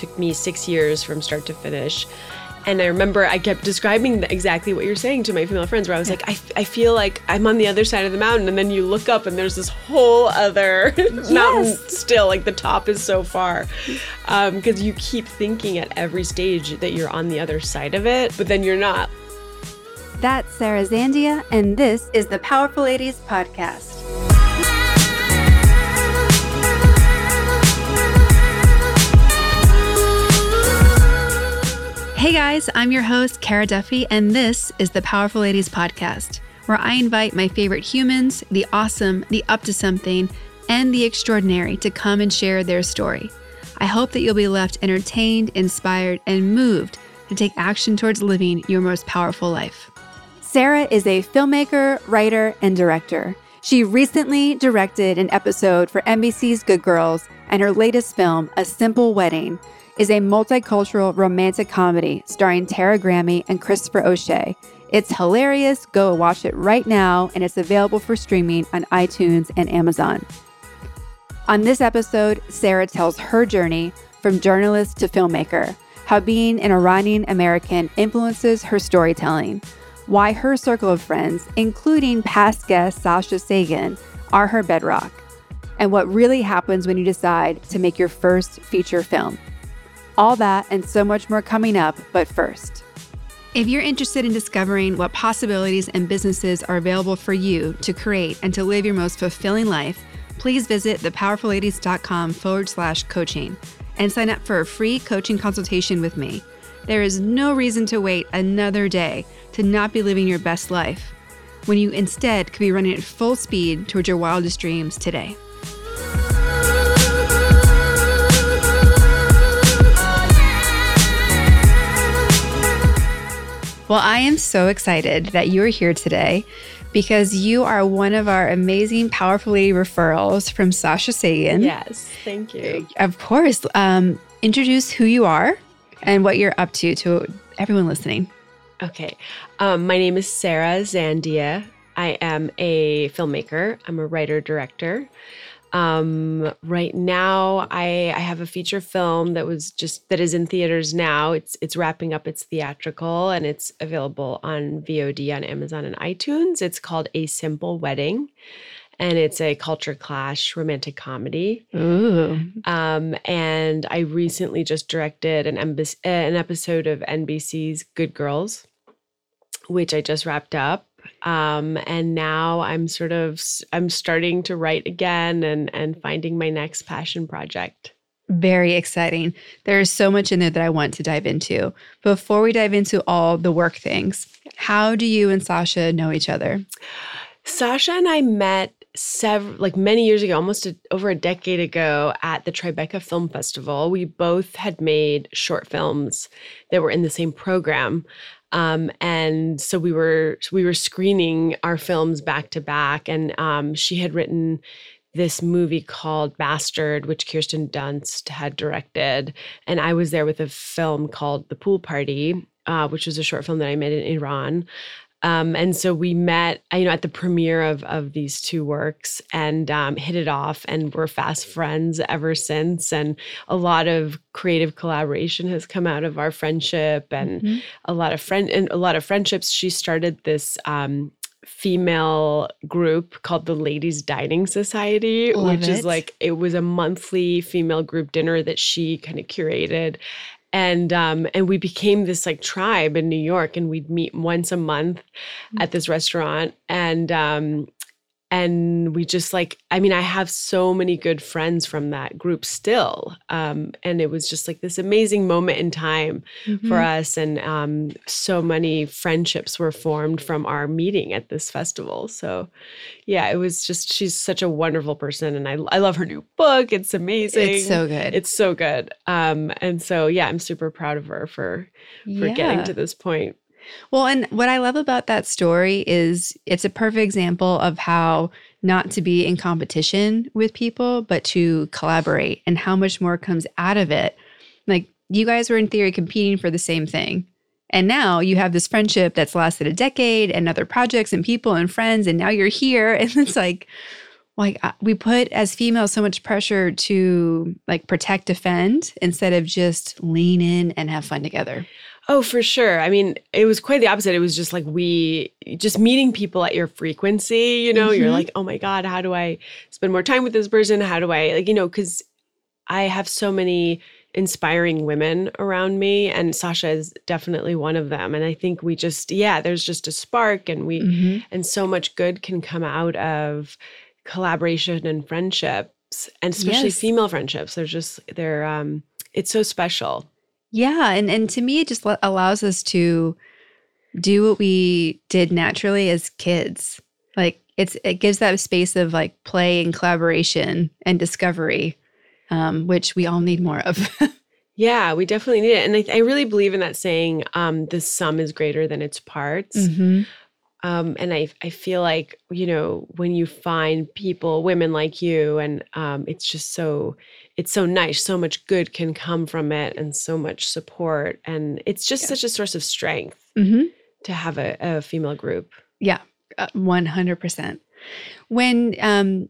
took me six years from start to finish. And I remember I kept describing exactly what you're saying to my female friends, where I was yeah. like, I, I feel like I'm on the other side of the mountain. And then you look up and there's this whole other yes. mountain still, like the top is so far. Because um, you keep thinking at every stage that you're on the other side of it, but then you're not. That's Sara Zandieh, and this is the Powerful Ladies Podcast. Hey guys, I'm your host, Kara Duffy, and this is the Powerful Ladies Podcast, where I invite my favorite humans, the awesome, the up to something, and the extraordinary to come and share their story. I hope that you'll be left entertained, inspired, and moved to take action towards living your most powerful life. Sarah is a filmmaker, writer, and director. She recently directed an episode for NBC's Good Girls, and her latest film, A Simple Wedding, is a multicultural romantic comedy starring Tara Grammy and Christopher O'Shea. It's hilarious. Go watch it right now, and it's available for streaming on iTunes and Amazon. On this episode, Sarah tells her journey from journalist to filmmaker, how being an Iranian American influences her storytelling, why her circle of friends, including past guest Sasha Sagan, are her bedrock, and what really happens when you decide to make your first feature film. All that and so much more coming up, but first. If you're interested in discovering what possibilities and businesses are available for you to create and to live your most fulfilling life, please visit thepowerfulladies.com forward slash coaching and sign up for a free coaching consultation with me. There is no reason to wait another day to not be living your best life when you instead could be running at full speed towards your wildest dreams today. Well, I am so excited that you are here today because you are one of our amazing Powerful Lady referrals from Sasha Sagan. Yes, thank you. Of course. Um, introduce who you are and what you're up to to everyone listening. Okay. Um, my name is Sara Zandieh. I am a filmmaker, I'm a writer director. Um, right now, I, I have a feature film that was just that is in theaters now. It's it's wrapping up its theatrical and it's available on VOD on Amazon and iTunes. It's called A Simple Wedding, and it's a culture clash romantic comedy. Ooh. Um, and I recently just directed an, an episode of NBC's Good Girls, which I just wrapped up um, and now i'm sort of i'm starting to write again and and finding my next passion project. Very exciting. There's so much in there that i want to dive into. Before we dive into all the work things how do you and sasha know each other? Sasha and i met several like many years ago almost a, over a decade ago at the tribeca film festival. We both had made short films that were in the same program um, and so we were we were screening our films back to back, and um, she had written this movie called Bastard, which Kirsten Dunst had directed, and I was there with a film called The Pool Party, uh, which was a short film that I made in Iran. Um, and so we met, you know, at the premiere of of these two works and um, hit it off, and we're fast friends ever since. And a lot of creative collaboration has come out of our friendship, and mm-hmm. a lot of friend and a lot of friendships. She started this um, female group called the Ladies Dining Society, Love which it. is like it was a monthly female group dinner that she kind of curated and um and we became this like tribe in New York and we'd meet once a month at this restaurant. And um and we just like i mean i have so many good friends from that group still um, and it was just like this amazing moment in time mm-hmm. for us. And um, so many friendships were formed from our meeting at this festival. So yeah it was just she's such a wonderful person and i, I love her new book. It's amazing. it's so good. It's so good. Um, and so yeah i'm super proud of her for for yeah. getting to this point well, and what I love about that story is it's a perfect example of how not to be in competition with people, but to collaborate and how much more comes out of it. Like you guys were in theory competing for the same thing. And now you have this friendship that's lasted a decade and other projects and people and friends. And now you're here. And it's like, like uh, we put as females so much pressure to like protect defend instead of just lean in and have fun together Oh, for sure. I mean, it was quite the opposite. It was just like we just meeting people at your frequency, you know, you're Mhm. like, oh my God, how do I spend more time with this person? How do I, like, you know, because I have so many inspiring women around me, and Sasha is definitely one of them. And I think we just, yeah, there's just a spark, and we, Mhm. and so much good can come out of collaboration and friendships, and especially Yes. female friendships. They're just, they're, um, it's so special. Yeah, and and to me, it just allows us to do what we did naturally as kids. Like it's it gives that space of like play and collaboration and discovery, um, which we all need more of. Yeah, we definitely need it. And I, I really believe in that saying, um, the sum is greater than its parts. Mhm. Um, and I, I feel like, you know, when you find people, women like you, and um, it's just so, it's so nice. So much good can come from it and so much support. And it's just Yeah. such a source of strength Mhm. to have a, a female group. Yeah, uh, one hundred percent. When um,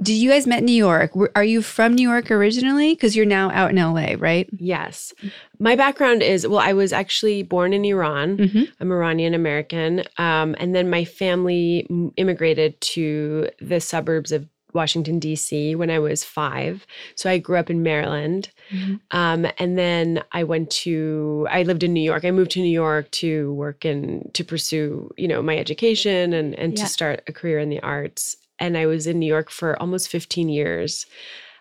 did you guys met in New York? Are you from New York originally? Because you're now out in LA, right? Yes. My background is, well, I was actually born in Iran. Mm-hmm. I'm Iranian American. Um, and then my family immigrated to the suburbs of Washington, D.C. when I was five. So I grew up in Maryland. Mhm. Um, and then I went to, I lived in New York. I moved to New York to work and to pursue, you know, my education and, and Yeah. to start a career in the arts. And I was in New York for almost 15 years.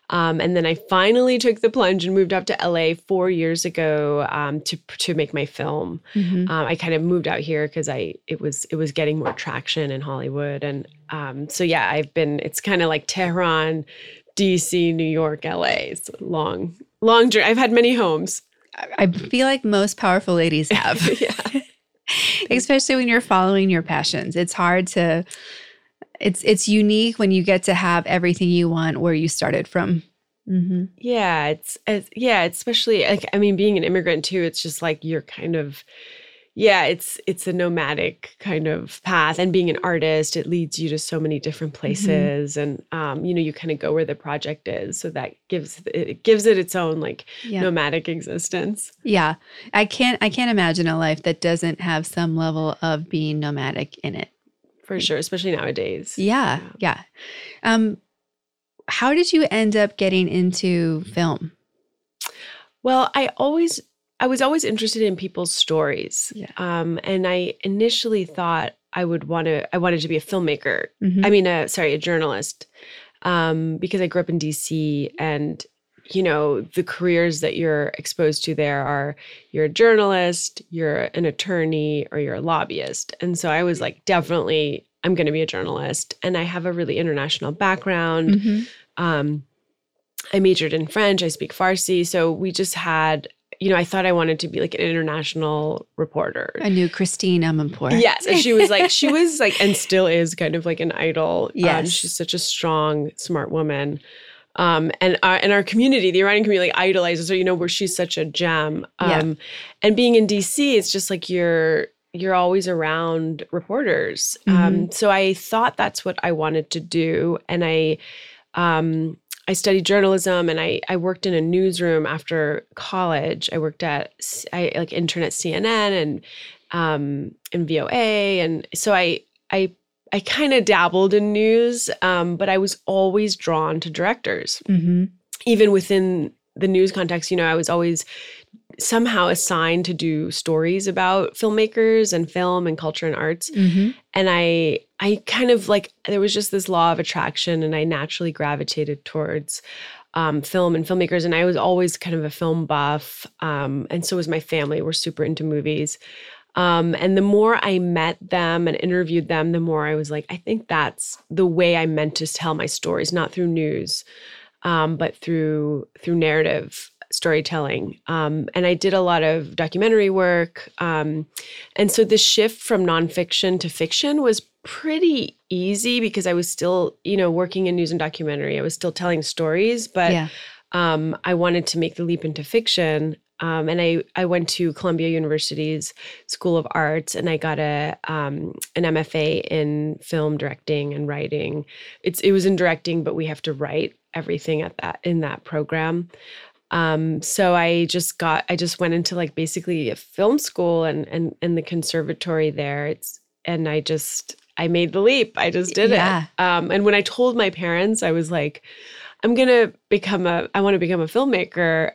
Um, and then I finally took the plunge and moved up to LA four years ago um, to to make my film. Mhm. Um, I kind of moved out here because I it was it was getting more traction in Hollywood, and um, so yeah, I've been. It's kind of like Tehran, DC, New York, LA. It's a long long journey. I've had many homes. I I feel like most powerful ladies have. yeah, especially when you're following your passions it's hard to it's it's unique when you get to have everything you want where you started from mm-hmm. yeah. It's, it's yeah. It's especially like I mean, being an immigrant too. It's just like you're kind of yeah. It's it's a nomadic kind of path, and being an artist, it leads you to so many different places, and um, you know, you kind of go where the project is, so that gives it gives it its own like yeah nomadic existence. yeah i can't i can't imagine a life that doesn't have some level of being nomadic in it For sure, especially nowadays. yeah yeah um how did you end up getting into film Well, I always I was always interested in people's stories. Yeah. Um, and I initially thought I would want to I wanted to be a filmmaker. Mhm. I mean, uh, sorry, a journalist. Um, because I grew up in DC and you know, the careers that you're exposed to there are you're a journalist, you're an attorney, or you're a lobbyist. And so I was like, definitely, I'm going to be a journalist. And I have a really international background. Mhm. Um, I majored in French. I speak Farsi. So we just had, you know, I thought I wanted to be like an international reporter. i knew christiane amanpour Yes, and she was like, she was like, and still is kind of like an idol. Um, she's such a strong, smart woman. Um, and our, and our community, the Iranian community, like, idolizes her. You know, where she's such a gem. Yeah. Um, and being in DC, it's just like you're you're always around reporters. Mm-hmm. Um, so I thought that's what I wanted to do, and I um, I studied journalism and I, I worked in a newsroom after college. I worked at I like intern at CNN and um, in VOA, and so I I I kind of dabbled in news, um, but I was always drawn to directors, Mhm. even within the news context. You know, I was always somehow assigned to do stories about filmmakers and film and culture and arts Mhm. and i i kind of like there was just this law of attraction and i naturally gravitated towards um, film and filmmakers and i was always kind of a film buff um, and so was my family we're super into movies um, and the more i met them and interviewed them the more i was like i think that's the way i meant to tell my stories not through news um, but through through narrative storytelling um, and i did a lot of documentary work um, and so the shift from nonfiction to fiction was pretty easy because I was still, you know, working in news and documentary. I was still telling stories, but yeah um, I wanted to make the leap into fiction. Um, and I, I went to Columbia University's School of Arts and I got a um, an MFA in film directing and writing. It's it was in directing, but we have to write everything at that in that program. Um, so I just got I just went into like basically a film school and and and the conservatory there. It's and I just I made the leap. I just did Yeah. it. Um, and when I told my parents, I was like, I'm gonna become a I want to become a filmmaker.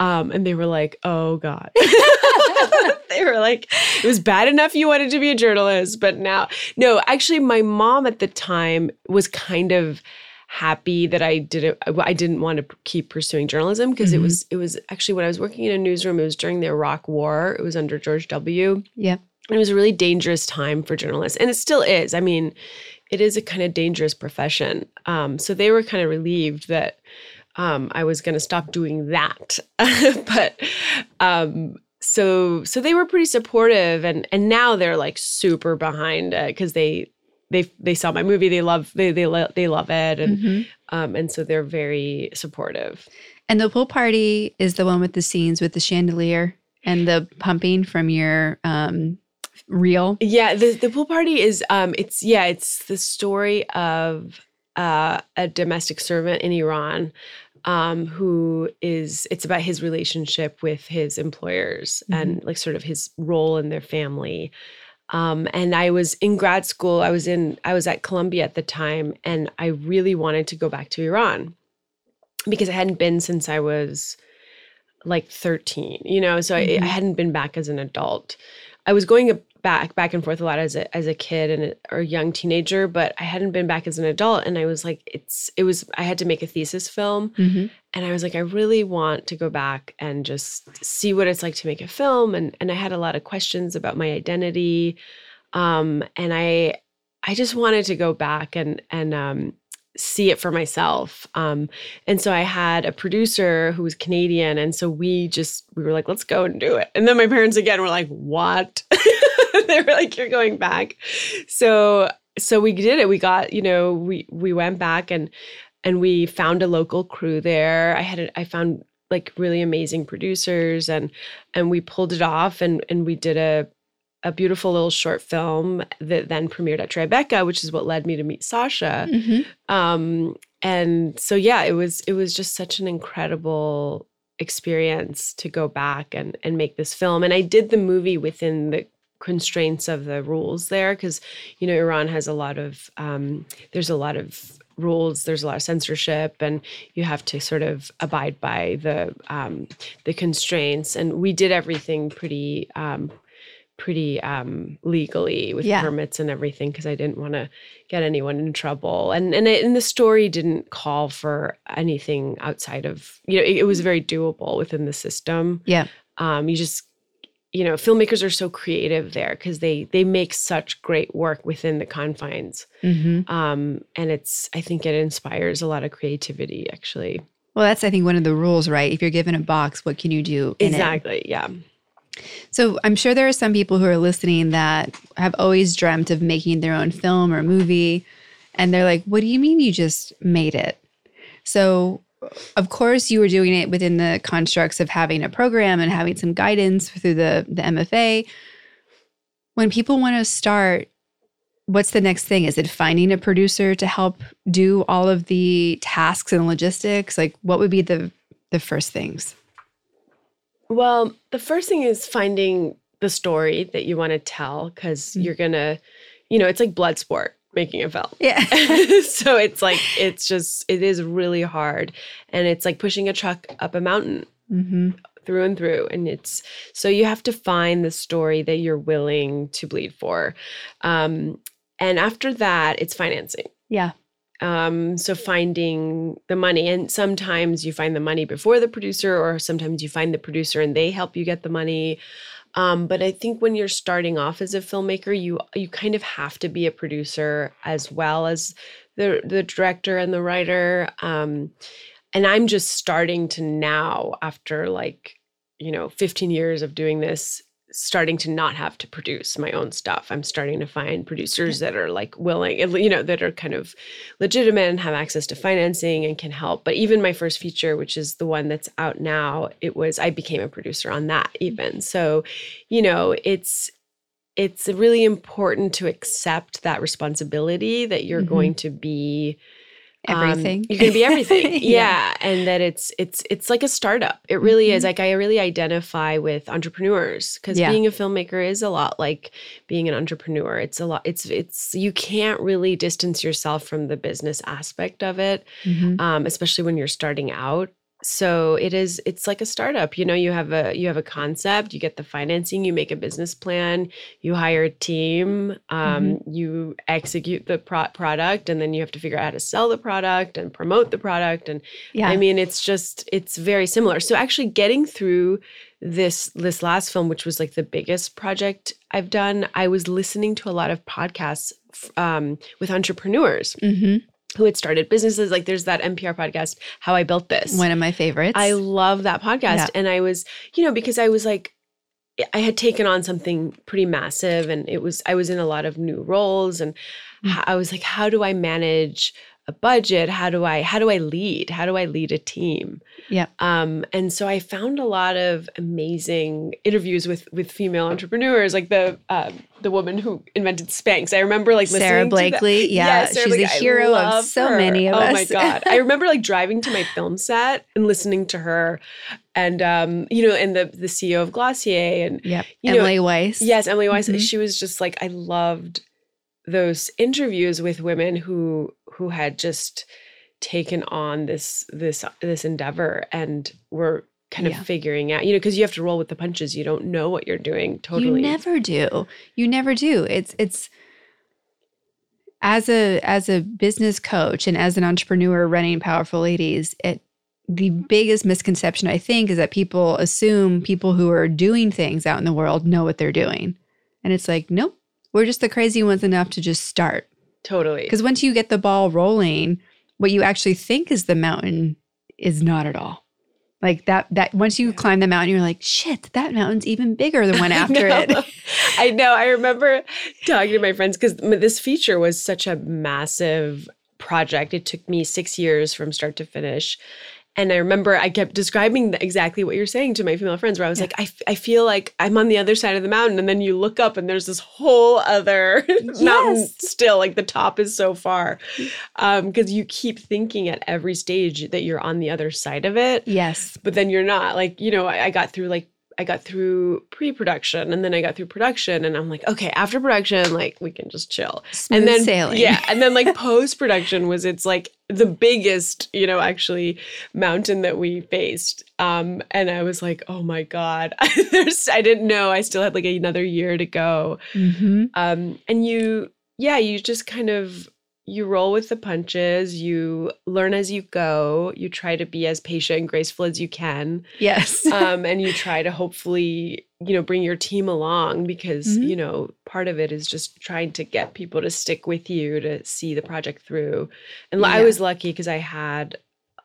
Um, and they were like, oh God. they were like, it was bad enough you wanted to be a journalist, but now no, actually my mom at the time was kind of happy that I didn't I didn't want to keep pursuing journalism because Mhm. it was it was actually when I was working in a newsroom, it was during the Iraq War. It was under George W. Yeah. And it was a really dangerous time for journalists, and it still is. I mean, it is a kind of dangerous profession. Um, so they were kind of relieved that um, I was going to stop doing that. but um, so so they were pretty supportive, and and now they're like super behind it because they they they saw my movie. They love they they lo- they love it, and Mhm. um, and so they're very supportive. And the pool party is the one with the scenes with the chandelier and the pumping from your um, reel. Yeah, the the pool party is um it's yeah, it's the story of uh a domestic servant in Iran um who is it's about his relationship with his employers and like sort of his role in their family. Um and I was in grad school, I was in I was at Columbia at the time and I really wanted to go back to Iran because I hadn't been since I was like 13, you know, so I, Mhm. I hadn't been back as an adult. I was going back back and forth a lot as a as a kid and a, or young teenager, but I hadn't been back as an adult. And I was like it's it was I had to make a thesis film. Mm-hmm. and I was like I really want to go back and just see what it's like to make a film. And and I had a lot of questions about my identity. Um and I I just wanted to go back and and um see it for myself. Um and so I had a producer who was Canadian. And so we just we were like let's go and do it. And then my parents again were like what they were like you're going back so so we did it we got you know we we went back and and we found a local crew there i had a, i found like really amazing producers and and we pulled it off and and we did a a beautiful little short film that then premiered at Tribeca, which is what led me to meet Sasha. Mm-hmm. Um, and so yeah, it was it was just such an incredible experience to go back and and make this film. And I did the movie within the constraints of the rules there because you know Iran has a lot of um, there's a lot of rules there's a lot of censorship and you have to sort of abide by the um, the constraints and we did everything pretty um, pretty um, legally with Yeah. permits and everything because I didn't want to get anyone in trouble and and, it, and the story didn't call for anything outside of you know it, it was very doable within the system Yeah. um, you just you know filmmakers are so creative there because they they make such great work within the confines Mm-hmm. um, and it's i think it inspires a lot of creativity actually Well, that's I think one of the rules, right? If you're given a box, what can you do? in it? exactly yeah So I'm sure there are some people who are listening that have always dreamt of making their own film or movie. And they're like, what do you mean you just made it? So, of course, you were doing it within the constructs of having a program and having some guidance through the, the MFA. When people want to start, what's the next thing? Is it finding a producer to help do all of the tasks and logistics? Like, what would be the the first things? Well, the first thing is finding the story that you want to tell because Mm. you're gonna, you know, it's like blood sport making a film. Yeah. so it's like it's just it is really hard, and it's like pushing a truck up a mountain mm-hmm. through and through, and it's so you have to find the story that you're willing to bleed for, um, and after that, it's financing. Yeah. Um, so finding the money, and sometimes you find the money before the producer, or sometimes you find the producer and they help you get the money. Um, but I think when you're starting off as a filmmaker, you you kind of have to be a producer as well as the the director and the writer. Um, and I'm just starting to now, after like you know 15 years of doing this, starting to not have to produce my own stuff. I'm starting to find producers that are like willing, you know, that are kind of legitimate and have access to financing and can help. But even my first feature, which is the one that's out now, it was I became a producer on that even. So, you know, it's it's really important to accept that responsibility that you're Mhm. going to be Everything. um, you're gonna be everything. Yeah. yeah. And that it's it's it's like a startup. It really is. Mhm. Like I really identify with entrepreneurs because Yeah. being a filmmaker is a lot like being an entrepreneur. It's a lot, it's it's you can't really distance yourself from the business aspect of it, Mhm. um, especially when you're starting out. So it is it's like a startup. You know, you have a you have a concept, you get the financing, you make a business plan, you hire a team, um, you execute the pro- product, and then you have to figure out how to sell the product and promote the product. And Yeah. I mean, it's just it's very similar. So actually, getting through this this last film, which was like the biggest project I've done, I was listening to a lot of podcasts um, with entrepreneurs Mhm. Who had started businesses. Like there's that NPR podcast, How I Built This. One of my favorites. I love that podcast. Yeah. And I was, you know, because I was like, I had taken on something pretty massive and it was, I was in a lot of new roles and Mm. h- I was like, how do I manage a budget? How do I, how do I lead? How do I lead a team? Yeah. Um, and so I found a lot of amazing interviews with, with female entrepreneurs, like the, um, the woman who invented Spanx. I remember like Sarah listening to the- Blakely. Yeah. Yes, Sarah she's Blakely. a hero of so her. many of oh us. Oh my god! I remember like driving to my film set and listening to her, and um, you know, and the the CEO of Glossier, and Yep. You know, Emily Weiss. yes, Emily Weiss. Mhm. She was just like I loved those interviews with women who who had just taken on this this this endeavor and were kind of figuring out, you know, because you have to roll with the punches. You don't know what you're doing totally. You never do. You never do. It's it's as a as a business coach and as an entrepreneur running powerful ladies, it the biggest misconception I think is that people assume people who are doing things out in the world know what they're doing. And it's like, nope, we're just the crazy ones enough to just start. Totally. Because once you get the ball rolling, what you actually think is the mountain is not at all. Like that that once you climb the mountain, you're like, shit, that mountain's even bigger than one after I it. I know. I remember talking to my friends because this feature was such a massive project. It took me six years from start to finish. And I remember I kept describing exactly what you're saying to my female friends, where I was Yeah. like, I, f- I feel like I'm on the other side of the mountain. And then you look up and there's this whole other mountain still, like the top is so far. Um, because you keep thinking at every stage that you're on the other side of it Yes. but then you're not like you know I, I got through like i got through pre-production and then i got through production and i'm like okay after production like we can just chill. Smooth and then sailing. yeah and then like post-production was it's like the biggest you know actually mountain that we faced um and i was like oh my god. There's i didn't know i still had like another year to go. Hmm um and you yeah you just kind of you roll with the punches you learn as you go you try to be as patient and graceful as you can Yes. um and you try to hopefully you know bring your team along because Mhm. you know part of it is just trying to get people to stick with you to see the project through and i was lucky because i had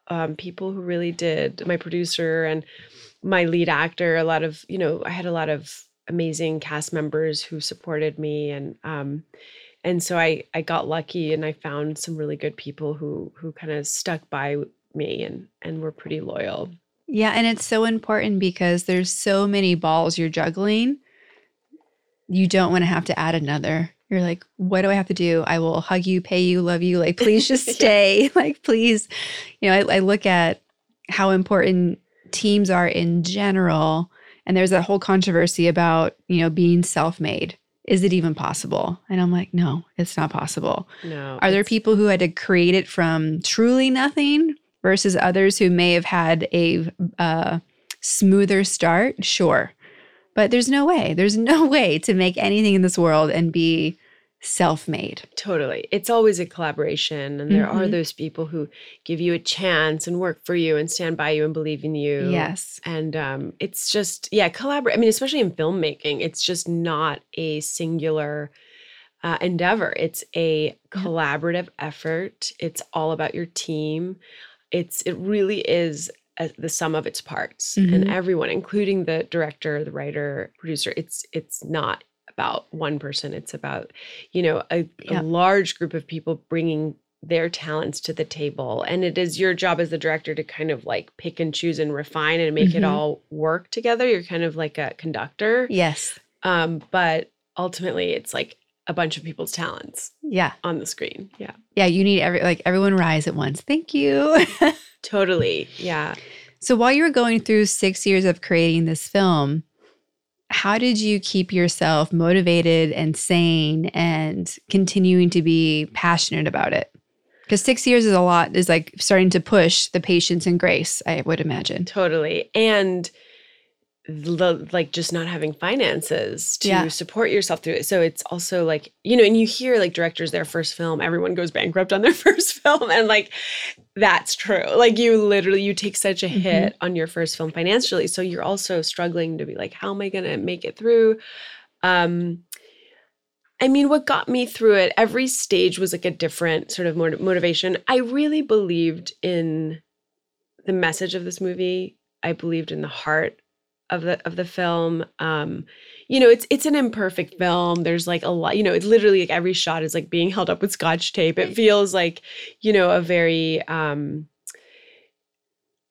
um people who really did my producer and my lead actor a lot of you know i had a lot of amazing cast members who supported me and um and so i i got lucky and i found some really good people who who kind of stuck by me and and were pretty loyal yeah, and it's so important because there's so many balls you're juggling. You don't want to have to add another. You're like, what do I have to do? I will hug you, pay you, love you. Like, please just Yeah. stay. Like, please. You know, I, I look at how important teams are in general. And there's a whole controversy about, you know, being self made. Is it even possible? And I'm like, no, it's not possible. no Are there people who had to create it from truly nothing versus others who may have had a uh, smoother start? Sure. But there's no way. There's no way to make anything in this world and be self made. Totally. It's always a collaboration. And there are Mhm. those people who give you a chance and work for you and stand by you and believe in you. Yes. And um, it's just, yeah, collaborate. I mean, especially in filmmaking, it's just not a singular uh, endeavor. It's a collaborative effort. It's all about your team. It's, it really is a, the sum of its parts and Mhm. everyone including the director the writer producer it's it's not about one person it's about you know a, Yeah. a large group of people bringing their talents to the table and it is your job as the director to kind of like pick and choose and refine and make it Mhm. all work together you're kind of like a conductor Yes. um but ultimately it's like a bunch of people's talents Yeah. on the screen yeah Yeah. You need every, like everyone rise at once. Thank you. totally yeah so while you were going through six years of creating this film, how did you keep yourself motivated and sane and continuing to be passionate about it? Because six years is a lot, is like starting to push the patience and grace, I would imagine. totally and the, like just not having finances to Yeah. support yourself through it so it's also like you know and you hear like directors their first film everyone goes bankrupt on their first film and like that's true like you literally you take such a Mhm. hit on your first film financially so you're also struggling to be like how am i going to make it through um I mean, what got me through it, every stage was like a different sort of motivation. I really believed in the message of this movie. I believed in the heart of the of the film. Um, you know, it's it's an imperfect film. There's like a lot, you know, it's literally like every shot is like being held up with scotch tape. It feels like, you know, a very um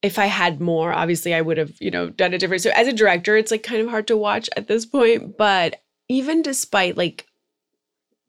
if I had more, obviously I would have, you know, done it different. So as a director, it's like kind of hard to watch at this point, but even despite like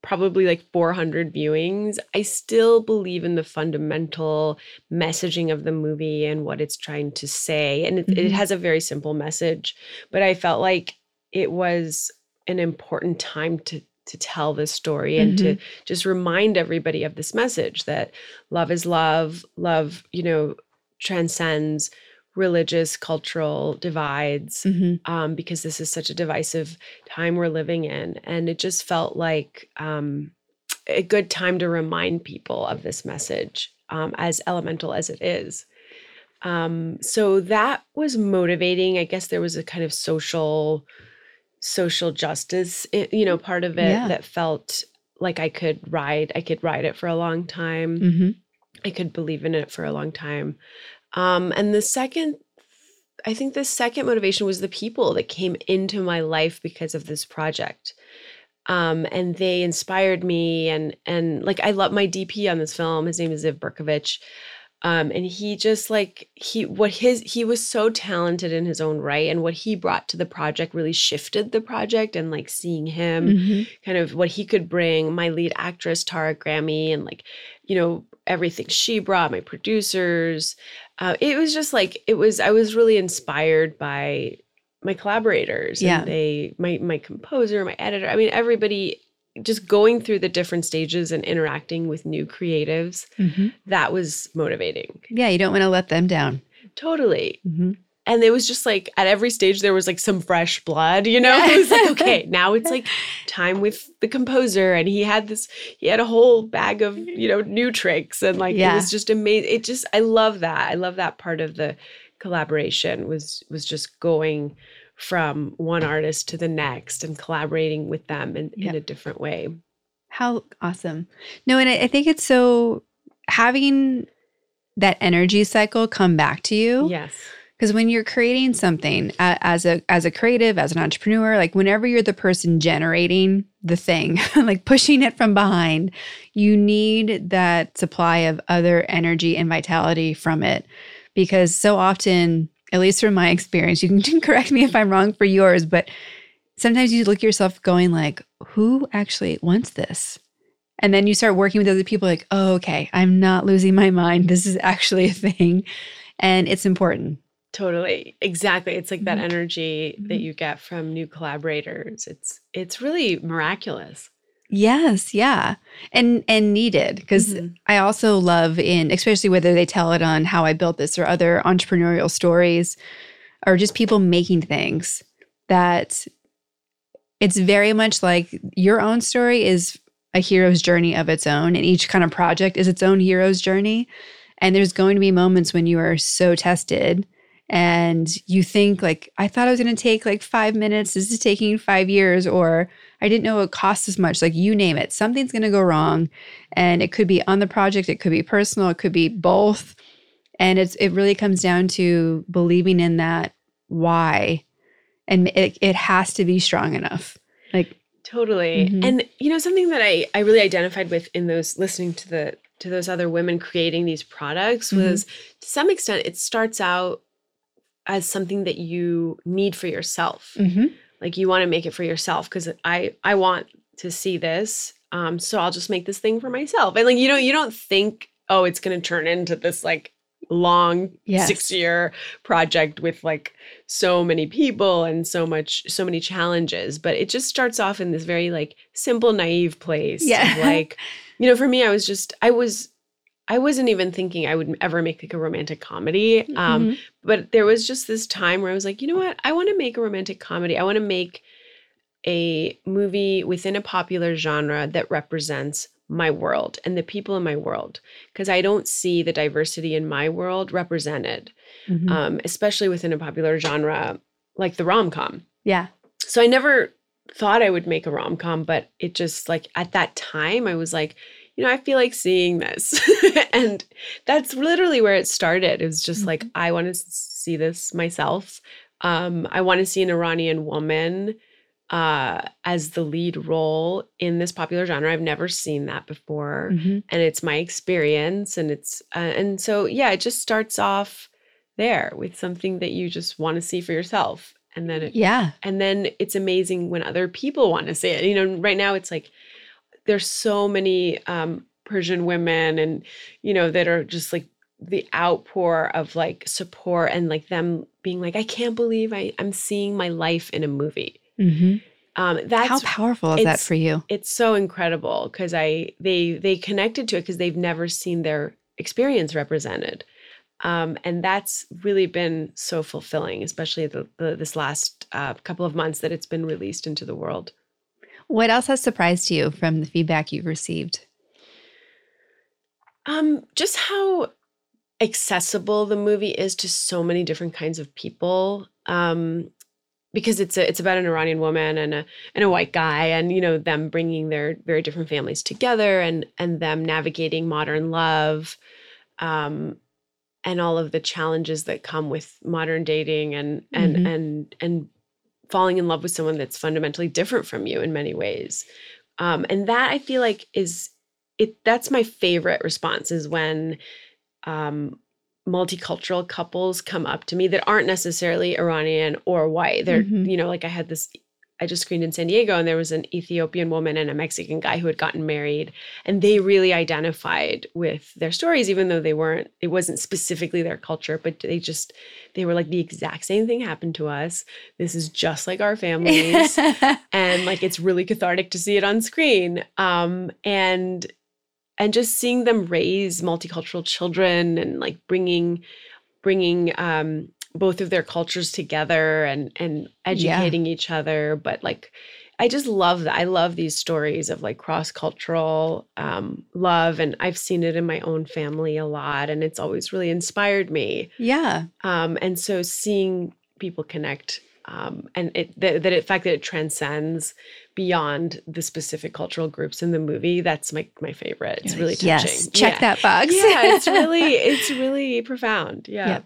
probably like 400 viewings, I still believe in the fundamental messaging of the movie and what it's trying to say. And it, it Mhm. has a very simple message, but I felt like it was an important time to to tell this story and to just remind everybody of this message that love is love, love, you know, transcends religious, cultural divides hmm um, because this is such a divisive time we're living in. And it just felt like um, a good time to remind people of this message, um, as elemental as it is. Um, so that was motivating. I guess there was a kind of social, social justice, you know, part of it Yeah. that felt like I could ride. I could ride it for a long time. hmm I could believe in it for a long time. Um, and the second, I think the second motivation was the people that came into my life because of this project. Um, and they inspired me and and like I love my DP on this film. His name is Ziv Berkovich. Um, and he just like he what his he was so talented in his own right and what he brought to the project really shifted the project and like seeing him hmm kind of what he could bring my lead actress tara grammy and like you know everything she brought my producers uh, it was just like it was i was really inspired by my collaborators Yeah. and they my my composer my editor i mean everybody just going through the different stages and interacting with new creatives hmm that was motivating Yeah. You don't want to let them down. totally hmm and it was just like at every stage there was like some fresh blood you know Yeah. it was like okay now it's like time with the composer and he had this he had a whole bag of you know new tricks and like Yeah. it was just amazing it just i love that i love that part of the collaboration was was just going from one artist to the next and collaborating with them in, in a different way How awesome. No, and I, I think it's so having that energy cycle come back to you. yes Because when you're creating something a- as a as a creative, as an entrepreneur, like whenever you're the person generating the thing, like pushing it from behind, you need that supply of other energy and vitality from it. Because so often, at least from my experience, you can correct me if I'm wrong for yours, but sometimes you look at yourself going like, who actually wants this? And then you start working with other people like, oh, okay, I'm not losing my mind. This is actually a thing. And it's important. Totally exactly it's like that Mhm. energy that Mhm. you get from new collaborators it's it's really miraculous Yes, yeah. And and needed because Mhm. I also love in especially whether they tell it on how I built this or other entrepreneurial stories or just people making things that it's very much like your own story is a hero's journey of its own and each kind of project is its own hero's journey and there's going to be moments when you are so tested and you think like I thought I was going to take like 5 minutes this is taking 5 years or I didn't know it costs as much. Like you name it, something's going to go wrong. And it could be on the project, it could be personal, it could be both. And it's it really comes down to believing in that why. And it, it has to be strong enough. Like totally. Mhm. And you know, something that I I really identified with in those listening to the to those other women creating these products Mhm. was to some extent it starts out as something that you need for yourself. mhm. like you want to make it for yourself because i i want to see this um so i'll just make this thing for myself and like you don't you don't think oh it's going to turn into this like long Yes. six year project with like so many people and so much so many challenges but it just starts off in this very like simple naive place Yeah. like you know for me i was just i was i wasn't even thinking i would ever make like a romantic comedy um Mhm. but there was just this time where I was like, you know what? I want to make a romantic comedy. I want to make a movie within a popular genre that represents my world and the people in my world because I don't see the diversity in my world represented, Mhm. um, especially within a popular genre like the rom com. yeah. So I never thought I would make a rom com, but it just like at that time I was like, you know, I feel like seeing this. and that's literally where it started. It was just like, I want to see this myself. Um, I want to see an Iranian woman uh, as the lead role in this popular genre. I've never seen that before. Mhm. And it's my experience. And it's, uh, and so, yeah, it just starts off there with something that you just want to see for yourself. And then it Yeah. and then it's amazing when other people want to see it you know right now it's like there's so many um persian women and you know that are just like the outpour of like support and like them being like i can't believe I, i'm seeing my life in a movie Mhm. um that's How powerful is that for you? it's so incredible because i they they connected to it because they've never seen their experience represented um, and that's really been so fulfilling especially the, the this last uh, couple of months that it's been released into the world What else has surprised you from the feedback you've received? um, just how accessible the movie is to so many different kinds of people um, because it's a, it's about an Iranian woman and a and a white guy and you know them bringing their very different families together and and them navigating modern love um, and all of the challenges that come with modern dating and and Mhm. and and falling in love with someone that's fundamentally different from you in many ways um, and that i feel like is it that's my favorite response is when um, multicultural couples come up to me that aren't necessarily iranian or white they're Mhm. you know like i had this i just screened in san diego and there was an ethiopian woman and a mexican guy who had gotten married and they really identified with their stories even though they weren't it wasn't specifically their culture but they just they were like the exact same thing happened to us. This is just like our families. And like it's really cathartic to see it on screen. Um and and just seeing them raise multicultural children and like bringing bringing um both of their cultures together and and educating each other but like i just love that i love these stories of like cross cultural um love and i've seen it in my own family a lot and it's always really inspired me yeah. um, and so seeing people connect um, and it that, that it fact that it transcends beyond the specific cultural groups in the movie that's my my favorite it's really touching Yes. Check yeah. that box. yeah it's really it's really profound yeah Yep.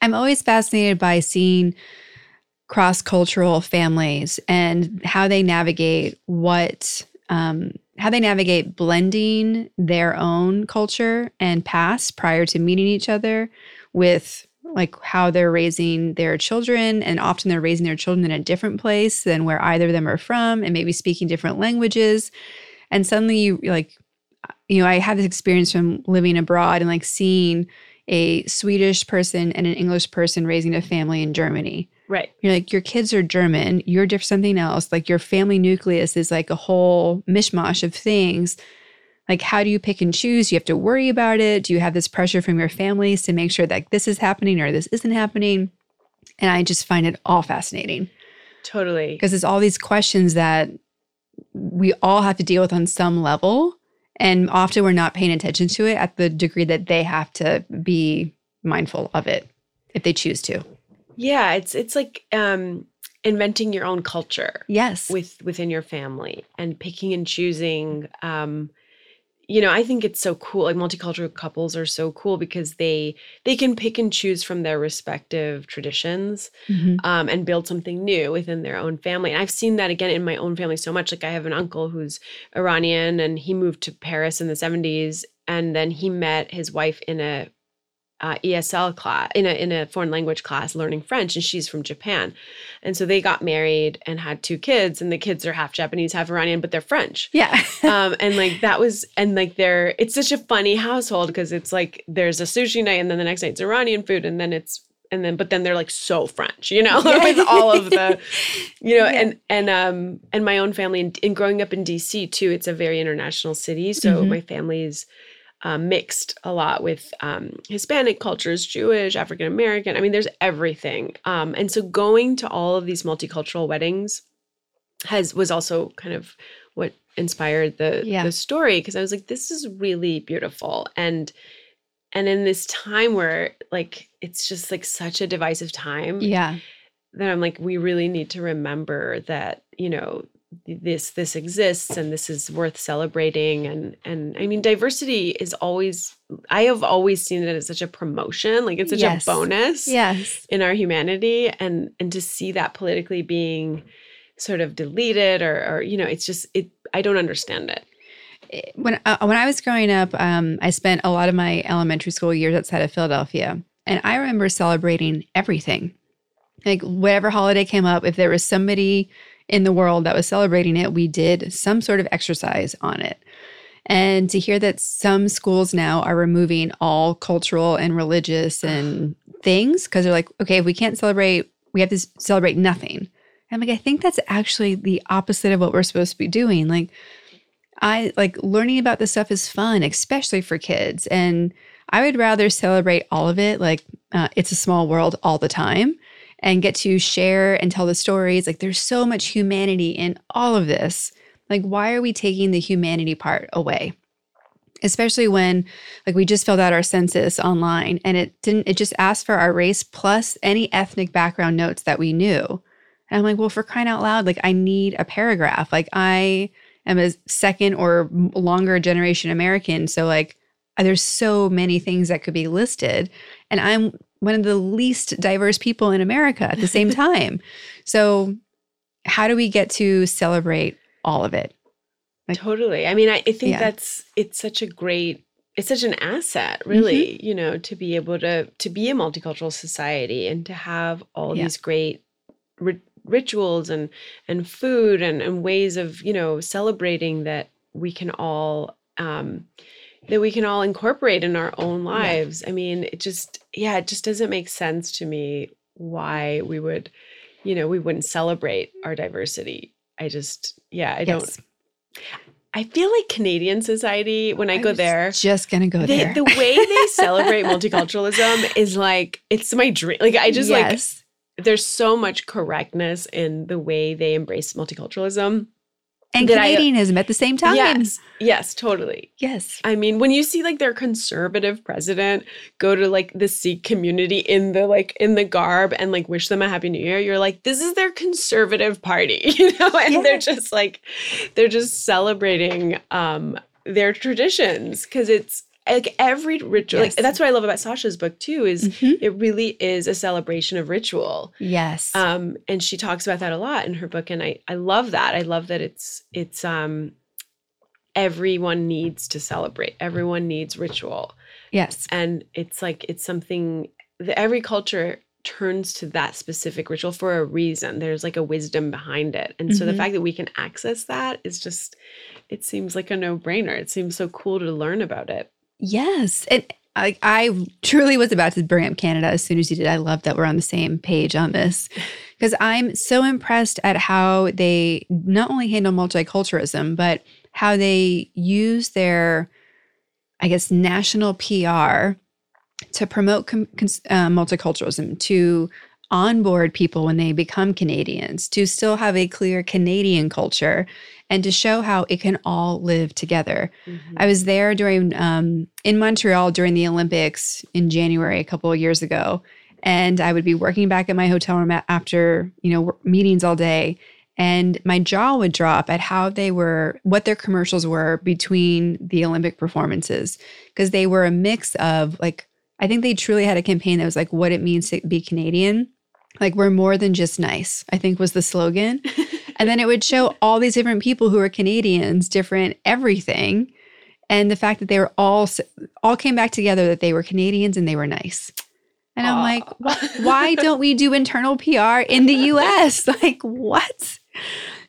I'm always fascinated by seeing cross cultural families and how they navigate what, um, how they navigate blending their own culture and past prior to meeting each other with like how they're raising their children. And often they're raising their children in a different place than where either of them are from and maybe speaking different languages. And suddenly you like you know i had this experience from living abroad and like seeing a swedish person and an english person raising a family in germany. Right. You're like your kids are german you're diff- something else like your family nucleus is like a whole mishmash of things. Like how do you pick and choose? You have to worry about it. Do you have this pressure from your families to make sure that this is happening or this isn't happening? And i just find it all fascinating. Totally. Because it's all these questions that we all have to deal with on some level and often we're not paying attention to it at the degree that they have to be mindful of it if they choose to. Yeah it's it's like um inventing your own culture yes. with within your family and picking and choosing um you know, I think it's so cool. Like multicultural couples are so cool because they they can pick and choose from their respective traditions Mhm. um, and build something new within their own family. And I've seen that again in my own family so much. Like I have an uncle who's Iranian and he moved to Paris in the 70s and then he met his wife in a uh, ESL class in a in a foreign language class learning French and she's from Japan. And so they got married and had two kids and the kids are half Japanese, half Iranian, but they're French Yeah. um and like that was and like they're it's such a funny household because it's like there's a sushi night and then the next night it's iranian food and then it's and then but then they're like so french you know Yeah. with all of the you know Yeah. and and um and my own family and, and growing up in dc too it's a very international city so Mhm. my family's um, mixed a lot with um, Hispanic cultures, Jewish, African American. I mean, there's everything. Um, and so going to all of these multicultural weddings has was also kind of what inspired the Yeah. the story because I was like, this is really beautiful and and in this time where like it's just like such a divisive time yeah. that I'm like, we really need to remember that, you know, this this exists and this is worth celebrating and and I mean diversity is always I have always seen it as such a promotion like it's such Yes. a bonus Yes. in our humanity and and to see that politically being sort of deleted or or you know it's just it I don't understand it when uh, when I was growing up, um, I spent a lot of my elementary school years outside of Philadelphia, and I remember celebrating everything. Like whatever holiday came up, if there was somebody in the world that was celebrating it, we did some sort of exercise on it. And to hear that some schools now are removing all cultural and religious and things because they're like, okay, if we can't celebrate, we have to celebrate nothing. I'm like, I think that's actually the opposite of what we're supposed to be doing. Like, I like learning about this stuff is fun, especially for kids. And I would rather celebrate all of it, like uh, it's a small world all the time, and get to share and tell the stories. Like there's so much humanity in all of this. Like, why are we taking the humanity part away? Especially when, like, we just filled out our census online and it didn't, it just asked for our race plus any ethnic background notes that we knew. And I'm like, well, for crying out loud, like, I need a paragraph. Like, I, am a second or longer generation American. So, like, there's so many things that could be listed. And I'm one of the least diverse people in America at the same time. so, how do we get to celebrate all of it? Like- totally I mean I, I think Yeah. that's it's such a great it's such an asset really Mm-hmm. you know to be able to to be a multicultural society and to have all Yeah. these great ri- rituals and and food and, and ways of you know celebrating that we can all um that we can all incorporate in our own lives i mean it just yeah it just doesn't make sense to me why we would you know we wouldn't celebrate our diversity i just yeah i don't I feel like Canadian society when I, I go there, Just gonna go they, there. the way they celebrate multiculturalism is like it's my dream. Like I just like there's so much correctness in the way they embrace multiculturalism. And that I- Canadianism at the same time. Yes, yes, totally. Yes. I mean, when you see like their conservative president go to like the Sikh community in the like in the garb and like wish them a happy new year, you're like, this is their conservative party, you know? And Yeah. they're just like they're just celebrating um their traditions because it's like every ritual Yes. like that's what I love about Sasha's book too, is Mhm. it really is a celebration of ritual Yes. um and she talks about that a lot in her book and i i love that i love that it's it's um everyone needs to celebrate everyone needs ritual yes. and it's like it's something that every culture turns to that specific ritual for a reason there's like a wisdom behind it and so the Mhm. fact that we can access that is just it seems like a no-brainer it seems so cool to learn about it Yes. And I, I truly was about to bring up Canada as soon as you did. I love that we're on the same page on this because I'm so impressed at how they not only handle multiculturalism, but how they use their, I guess, national PR to promote com- cons- uh, multiculturalism, to onboard people when they become Canadians, to still have a clear Canadian culture, and to show how it can all live together. I was there during um, in Montreal during the Olympics in January a couple of years ago, and I would be working back at my hotel room after you know meetings all day, and my jaw would drop at how they were, what their commercials were between the Olympic performances, because they were a mix of like, I think they truly had a campaign that was like what it means to be Canadian. Like, we're more than just nice, I think was the slogan. and then it would show all these different people who are Canadians, different everything. And the fact that they were all all came back together that they were Canadians and they were nice. And I'm like, why don't we do internal PR in the US? like, what?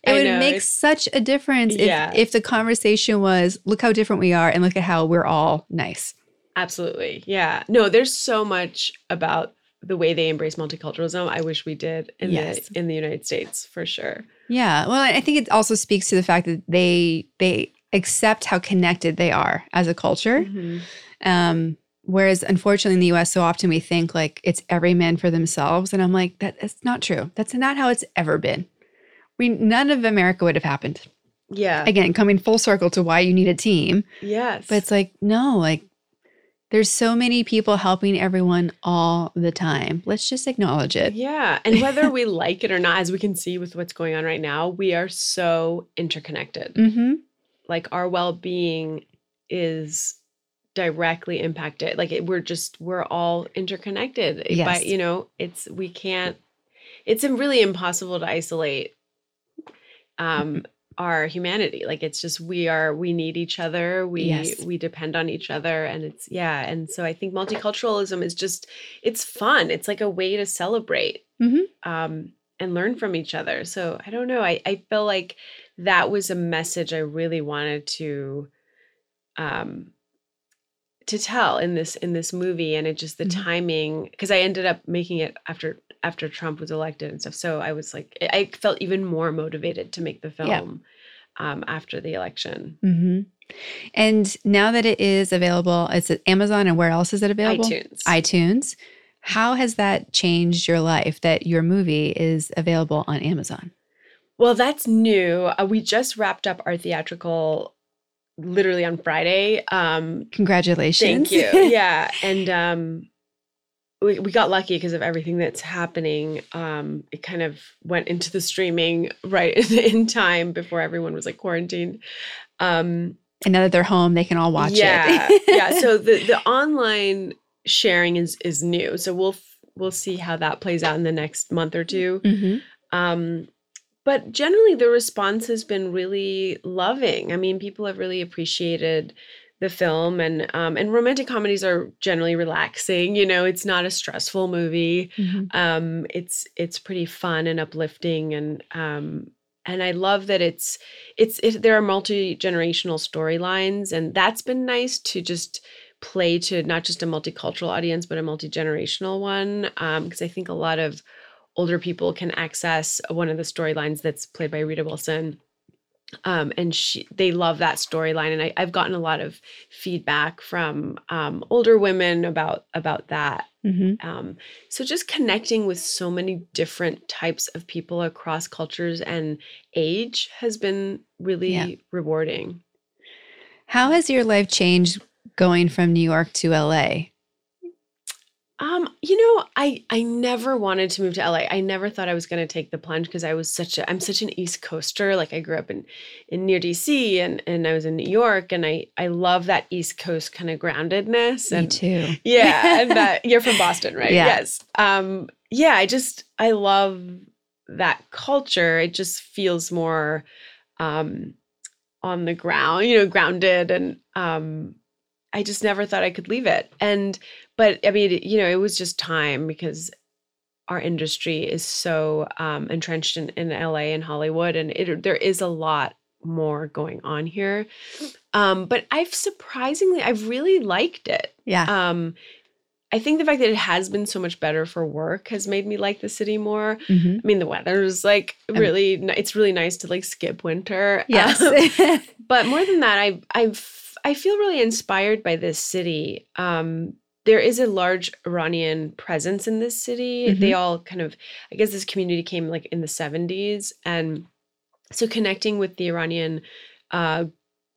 It I would know, make such a difference yeah. if, if the conversation was, look how different we are and look at how we're all nice. Absolutely. Yeah. No, there's so much about the way they embrace multiculturalism. I wish we did in yes. the in the United States for sure. Yeah. Well, I think it also speaks to the fact that they they accept how connected they are as a culture. Mm-hmm. Um, whereas unfortunately in the US so often we think like it's every man for themselves and I'm like that that's not true. That's not how it's ever been. We none of America would have happened. Yeah. Again, coming full circle to why you need a team. Yes. But it's like no, like there's so many people helping everyone all the time. Let's just acknowledge it. Yeah. And whether we like it or not, as we can see with what's going on right now, we are so interconnected. Mm-hmm. Like our well being is directly impacted. Like it, we're just, we're all interconnected. Yes. But, you know, it's, we can't, it's really impossible to isolate um, our humanity like it's just we are we need each other we yes. we depend on each other and it's yeah and so i think multiculturalism is just it's fun it's like a way to celebrate mm-hmm. um, and learn from each other so i don't know i i feel like that was a message i really wanted to um to tell in this in this movie and it just the mm-hmm. timing because i ended up making it after after Trump was elected and stuff. So I was like, I felt even more motivated to make the film yeah. um, after the election. Mm-hmm. And now that it is available, it's at Amazon and where else is it available? iTunes. iTunes. How has that changed your life that your movie is available on Amazon? Well, that's new. Uh, we just wrapped up our theatrical literally on Friday. Um, Congratulations. Thank you. Yeah. And um, we, we got lucky because of everything that's happening. Um, it kind of went into the streaming right in, time before everyone was like quarantined. Um, and now that they're home, they can all watch yeah, it. yeah. So the the online sharing is is new. So we'll we'll see how that plays out in the next month or 2 mm-hmm. Um, but generally, the response has been really loving. I mean, people have really appreciated the film and um, and romantic comedies are generally relaxing you know it's not a stressful movie mm-hmm. um, it's it's pretty fun and uplifting and um, and I love that it's it's it, there are multi-generational storylines and that's been nice to just play to not just a multicultural audience but a multi-generational one because um, I think a lot of older people can access one of the storylines that's played by Rita Wilson um, and she they love that storyline and I, have gotten a lot of feedback from um, older women about about that mm-hmm. um, so just connecting with so many different types of people across cultures and age has been really yeah. rewarding how has your life changed going from new york to la um, you know, I I never wanted to move to LA. I never thought I was going to take the plunge because I was such a I'm such an East Coaster. Like I grew up in in near DC and and I was in New York and I I love that East Coast kind of groundedness. And, Me too. Yeah, and that you're from Boston, right? Yeah. Yes. Um. Yeah. I just I love that culture. It just feels more, um, on the ground. You know, grounded and um. I just never thought I could leave it. And but I mean, you know, it was just time because our industry is so um, entrenched in, in LA and Hollywood, and it, there is a lot more going on here. Um, but I've surprisingly, I've really liked it. Yeah. Um, I think the fact that it has been so much better for work has made me like the city more. Mm-hmm. I mean, the weather is like really, it's really nice to like skip winter. Yes. Um, but more than that, I, I've, I feel really inspired by this city. Um, there is a large Iranian presence in this city. Mm-hmm. They all kind of, I guess this community came like in the 70s. And so connecting with the Iranian uh,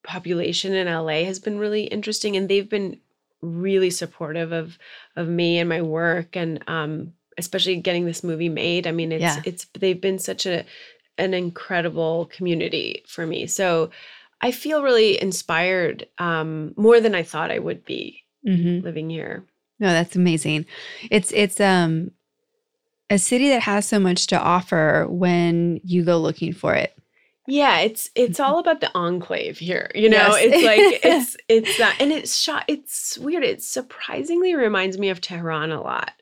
population in LA has been really interesting. And they've been really supportive of of me and my work and um especially getting this movie made. I mean, it's yeah. it's they've been such a an incredible community for me. So I feel really inspired um, more than I thought I would be Mm-hmm. living here. No, that's amazing. It's it's um a city that has so much to offer when you go looking for it. Yeah, it's it's all about the enclave here. You know, Yes. it's like it's it's that, and it's shot. It's weird. It surprisingly reminds me of Tehran a lot.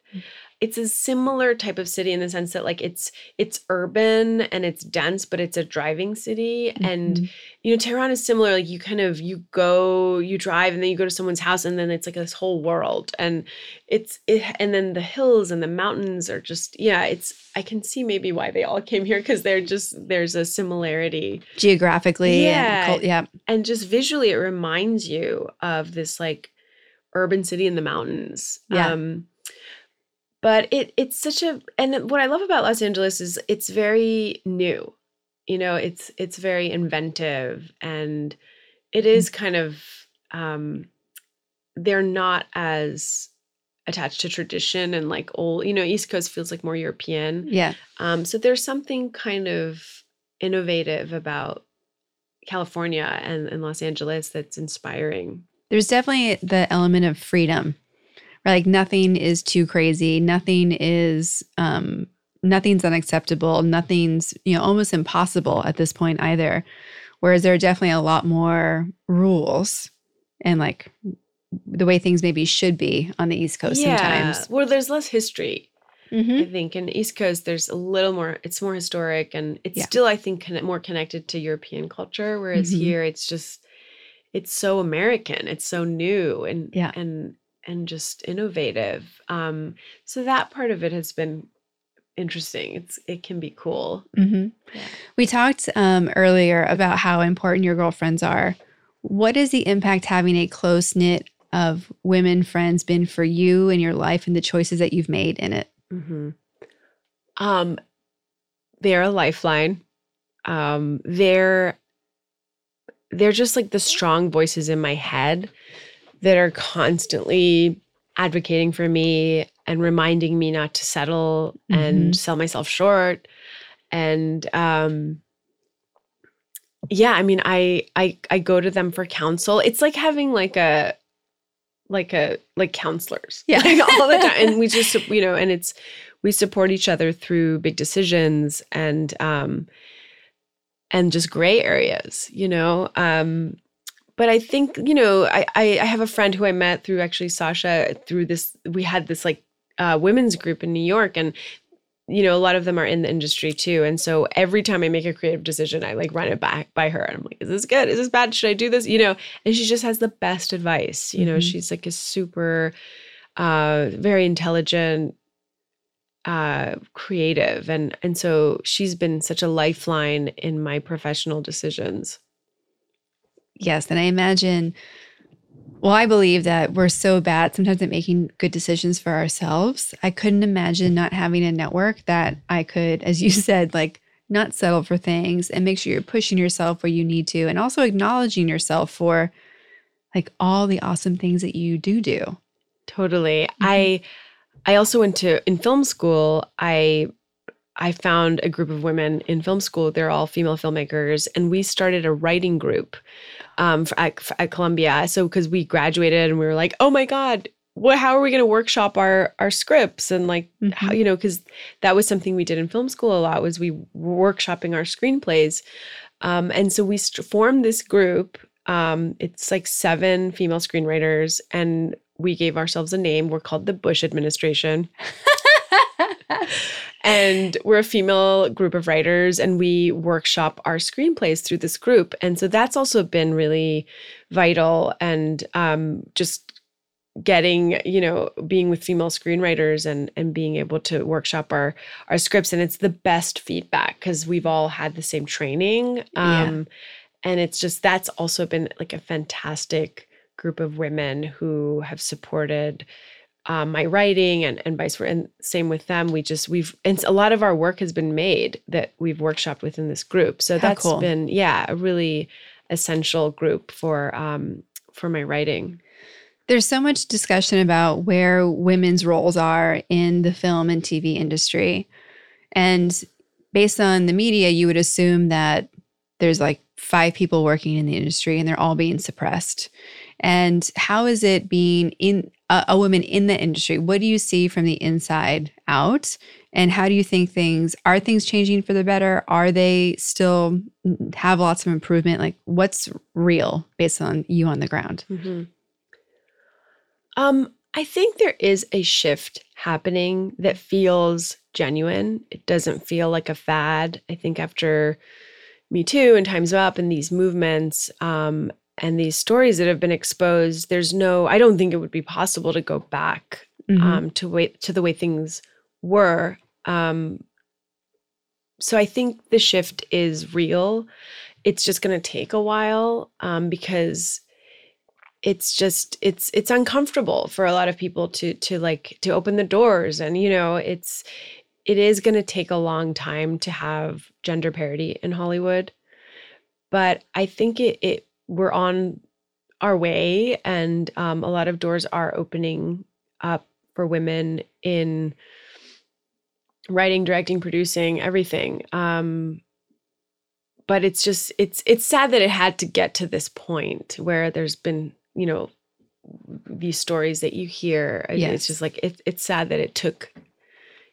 It's a similar type of city in the sense that like it's it's urban and it's dense, but it's a driving city. And Mhm. you know, Tehran is similar. Like you kind of you go, you drive, and then you go to someone's house, and then it's like this whole world. And it's it, and then the hills and the mountains are just yeah. It's I can see maybe why they all came here because they're just there's a similarity geographically Yeah. and cult, yeah. and just visually it reminds you of this like urban city in the mountains Yeah. um but it it's such a and what i love about los angeles is it's very new you know it's it's very inventive and it is kind of um they're not as attached to tradition and like old you know east coast feels like more european Yeah. um, so there's something kind of innovative about California and, and Los Angeles that's inspiring. There's definitely the element of freedom. Right? Like nothing is too crazy. Nothing is um nothing's unacceptable. Nothing's, you know, almost impossible at this point either. Whereas there are definitely a lot more rules and like the way things maybe should be on the East Coast sometimes. Well, there's less history, Mhm. I think. In East Coast, there's a little more, it's more historic and it's Yeah. still, I think, conne- more connected to European culture. Whereas Mhm. here, it's just, it's so American. It's so new and, Yeah. and, and just innovative. Um, so that part of it has been interesting. It's, it can be cool. hmm Yeah. We talked um, earlier about how important your girlfriends are. What is the impact having a close knit of women friends been for you in your life and the choices that you've made in it? hmm Um, they're a lifeline. Um, they're they're just like the strong voices in my head that are constantly advocating for me and reminding me not to settle and sell myself short. And um, yeah, I mean, I I I go to them for counsel. It's like having like a like a like counselors Yeah. like all the time and we just you know and it's we support each other through big decisions and um and just gray areas you know um but i think you know i i, have a friend who i met through actually sasha through this we had this like uh, women's group in new york and you know a lot of them are in the industry too. And so every time i make a creative decision i like run it back by her and i'm like is this good? Is this bad? Should i do this? You know? And she just has the best advice you know? Mhm. she's like a super uh very intelligent uh creative. And and so she's been such a lifeline in my professional decisions Yes. And I imagine, well, I believe that we're so bad sometimes at making good decisions for ourselves. I couldn't imagine not having a network that I could, as you said, like not settle for things and make sure you're pushing yourself where you need to and also acknowledging yourself for like all the awesome things that you do do. totally mm-hmm. i i also went to in film school i i found a group of women in film school. They're all female filmmakers and we started a writing group um for, at, for- at columbia. So because we graduated and we were like oh my god what how are we going to workshop our our scripts? And like how you know because that was something we did in film school a lot was we were workshopping our screenplays. Um, and so we st- formed this group um, it's like seven female screenwriters and we gave ourselves a name. We're called the bush administration and we're a female group of writers and we workshop our screenplays through this group. And so that's also been really vital and um, just getting you know being with female screenwriters and and being able to workshop our our scripts. And it's the best feedback because we've all had the same training. Yeah. um and it's just that's also been like a fantastic group of women who have supported um, my writing and and vice versa and same with them we just we've and a lot of our work has been made that we've workshopped within this group so How that's cool. been yeah a really essential group for um for my writing There's so much discussion about where women's roles are in the film and TV industry. And based on the media, you would assume that there's like five people working in the industry and they're all being suppressed. And how is it being in a, a woman in the industry? What do you see from the inside out? And how do you think things are things changing for the better? Are they still have lots of improvement? Like what's real based on you on the ground? Mm-hmm. Um, I think there is a shift happening that feels genuine. It doesn't feel like a fad. I think after Me Too and Time's Up and these movements um, and these stories that have been exposed, there's no, I don't think it would be possible to go back mm-hmm. um, to wait to the way things were. Um, so I think the shift is real. It's just going to take a while um, because it's just it's it's uncomfortable for a lot of people to to like to open the doors and you know it's it is going to take a long time to have gender parity in Hollywood but I think it it we're on our way and um, a lot of doors are opening up for women in writing directing producing everything um, but it's just it's it's sad that it had to get to this point where there's been you know these stories that you hear yes. it's just like it, it's sad that it took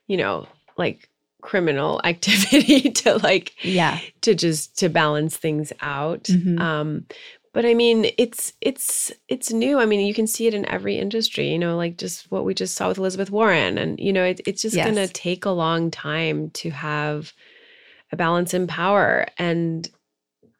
you know like criminal activity to like yeah to just to balance things out mm-hmm. um but i mean it's it's it's new i mean you can see it in every industry you know like just what we just saw with elizabeth warren and you know it, it's just yes. gonna take a long time to have a balance in power and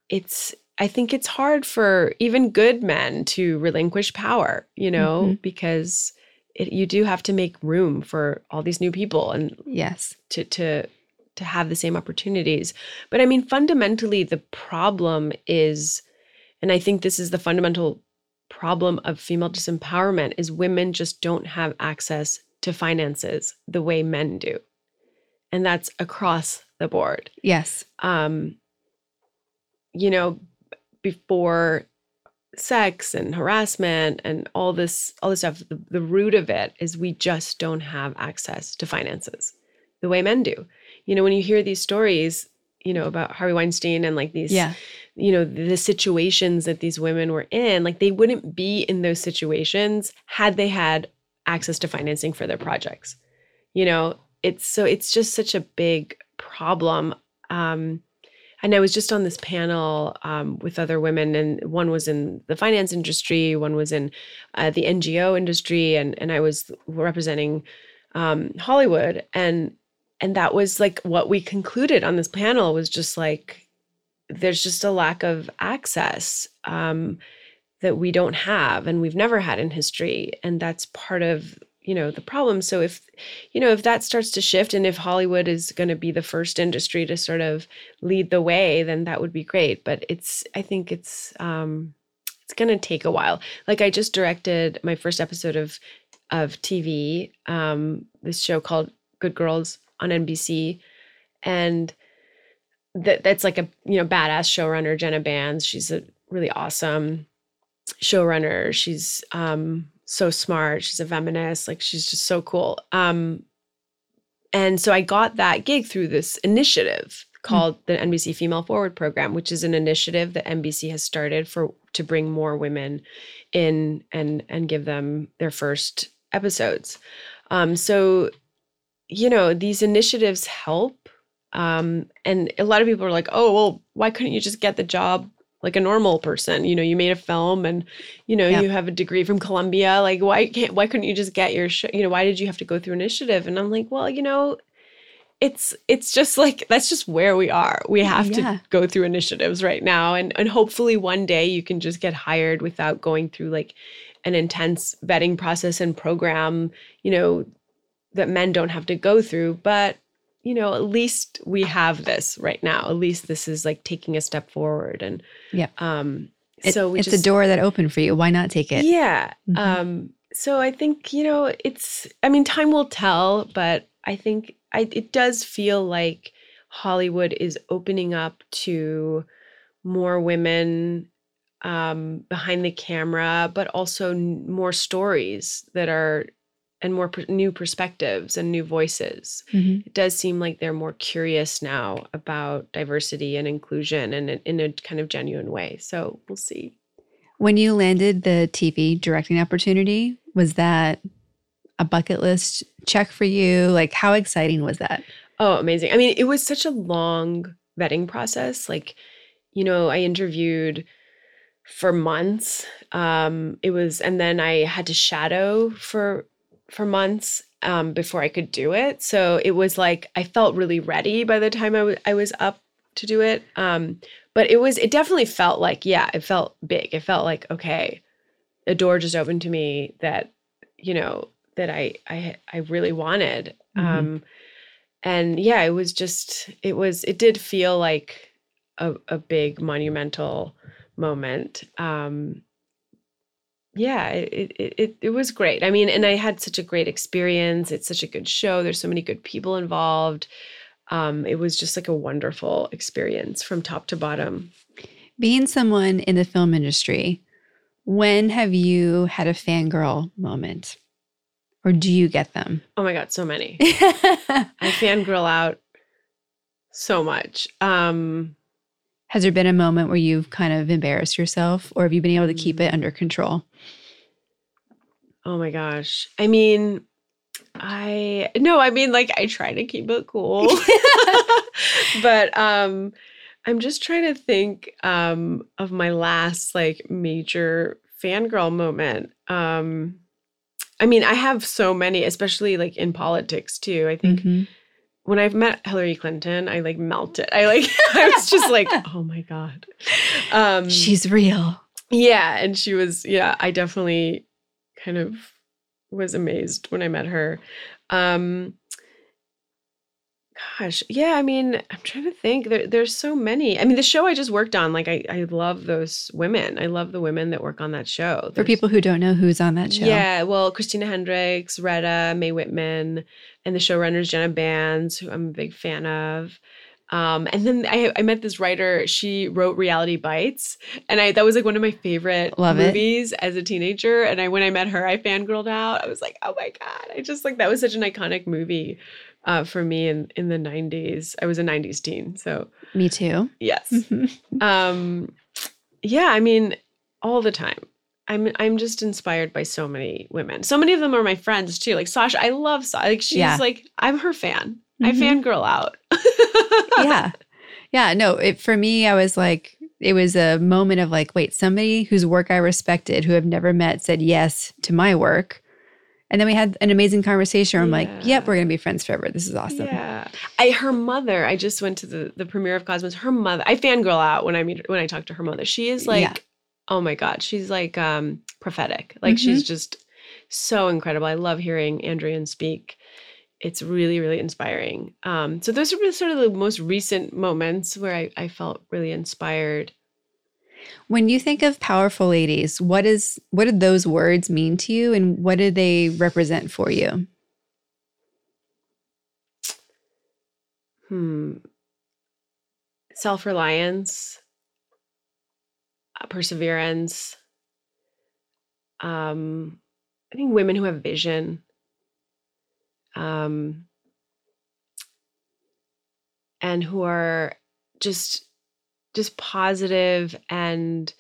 it's I think it's hard for even good men to relinquish power, you know, mm-hmm. because it, you do have to make room for all these new people and yes, to to to have the same opportunities. But I mean fundamentally the problem is and I think this is the fundamental problem of female disempowerment is women just don't have access to finances the way men do. And that's across the board. Yes. Um you know, before sex and harassment and all this all this stuff the, the root of it is we just don't have access to finances the way men do. You know when you hear these stories you know about harvey weinstein and like these yeah. you know the situations that these women were in like they wouldn't be in those situations had they had access to financing for their projects. You know it's so it's just such a big problem. Um and I was just on this panel um, with other women, and one was in the finance industry, one was in uh, the NGO industry, and and I was representing um, Hollywood, and and that was like what we concluded on this panel was just like there's just a lack of access um, that we don't have, and we've never had in history, and that's part of you know the problem. So if you know if that starts to shift and if hollywood is going to be the first industry to sort of lead the way then that would be great. But it's i think it's um it's going to take a while. Like i just directed my first episode of of tv um this show called good girls on nbc and that that's like a you know badass showrunner jenna bans she's a really awesome showrunner. She's um so smart. She's a feminist. Like she's just so cool. Um, and so I got that gig through this initiative called mm. the NBC Female Forward Program, which is an initiative that NBC has started for to bring more women in and and give them their first episodes. Um, so, you know, these initiatives help. Um, and a lot of people are like, "Oh, well, why couldn't you just get the job like a normal person. You know you made a film and you know yeah. you have a degree from columbia. Like why can't why couldn't you just get your sh- you know why did you have to go through initiative? And i'm like well you know it's it's just like that's just where we are. We have yeah. to go through initiatives right now. And and hopefully one day you can just get hired without going through like an intense vetting process and program you know that men don't have to go through. But you know, at least we have this right now. At least this is like taking a step forward. And yeah, um, it, so it's just, a door that opened for you. Why not take it? Yeah. Mm-hmm. Um, so I think you know, it's. I mean, time will tell, but I think I, it does feel like Hollywood is opening up to more women um, behind the camera, but also more stories that are and more per- new perspectives and new voices. Mhm. It does seem like they're more curious now about diversity and inclusion and in, in a kind of genuine way. So we'll see. When you landed the TV directing opportunity, was that a bucket list check for you? Like, how exciting was that? Oh, amazing. I mean, it was such a long vetting process. Like, you know, I interviewed for months. Um, it was, and then I had to shadow for for months um, before I could do it. So it was like I felt really ready by the time I wa- I was up to do it. Um, but it was, it definitely felt like, yeah, it felt big. It felt like, okay, a door just opened to me that, you know, that I I I really wanted. Mhm. Um, and yeah, it was just, it was, it did feel like a, a big monumental moment. Um, yeah, it, it it it was great. I mean, and I had such a great experience. It's such a good show. There's so many good people involved. Um, it was just like a wonderful experience from top to bottom. Being someone in the film industry, when have you had a fangirl moment? Or do you get them? Oh my god, so many. I fangirl out so much. Um, Has there been a moment where you've kind of embarrassed yourself or have you been able to keep it under control? oh my gosh. I mean, I no, I mean like I try to keep it cool. but um I'm just trying to think um of my last like major fangirl moment. Um I mean, I have so many, especially like in politics too. I think Mhm. When I've met Hillary Clinton, I like melted. I like I was just like, oh my God. Um She's real. yeah, and she was yeah, I definitely kind of was amazed when I met her. Um gosh, yeah, I mean, I'm trying to think. There, there's so many. I mean, the show I just worked on, like I I love those women. I love the women that work on that show. For people who don't know who's on that show. yeah, well, Christina Hendricks, Retta, Mae Whitman, and the showrunners Jenna Bans, who I'm a big fan of. Um, and then I, I met this writer. She wrote Reality Bites, and I that was like one of my favorite Love it. movies as a teenager. And I when I met her, I fangirled out. I was like, oh my god! I just like that was such an iconic movie uh, for me in in the '90s. I was a '90s teen, so Me too. yes um yeah i mean all the time i'm i'm just inspired by so many women so many of them are my friends too like sasha i love sasha like she's Yeah. like i'm her fan i Mhm. fangirl out yeah. Yeah. No, it, for me, I was like, it was a moment of like, wait, somebody whose work I respected, who I've never met, said yes to my work. And then we had an amazing conversation where I'm like, yep, we're going to be friends forever. This is awesome. yeah. I her mother i just went to the the premiere of cosmos. Her mother i fangirl out when i meet when i talk to her mother. She is like Yeah. oh my god she's like um prophetic. Like she's just so incredible. I love hearing Ann Druyan speak. It's really really inspiring. Um so those are sort of the most recent moments where i, I felt really inspired When you think of powerful ladies, what is what did those words mean to you and what did they represent for you? hmm self-reliance uh, perseverance um i think women who have vision um and who are just just positive and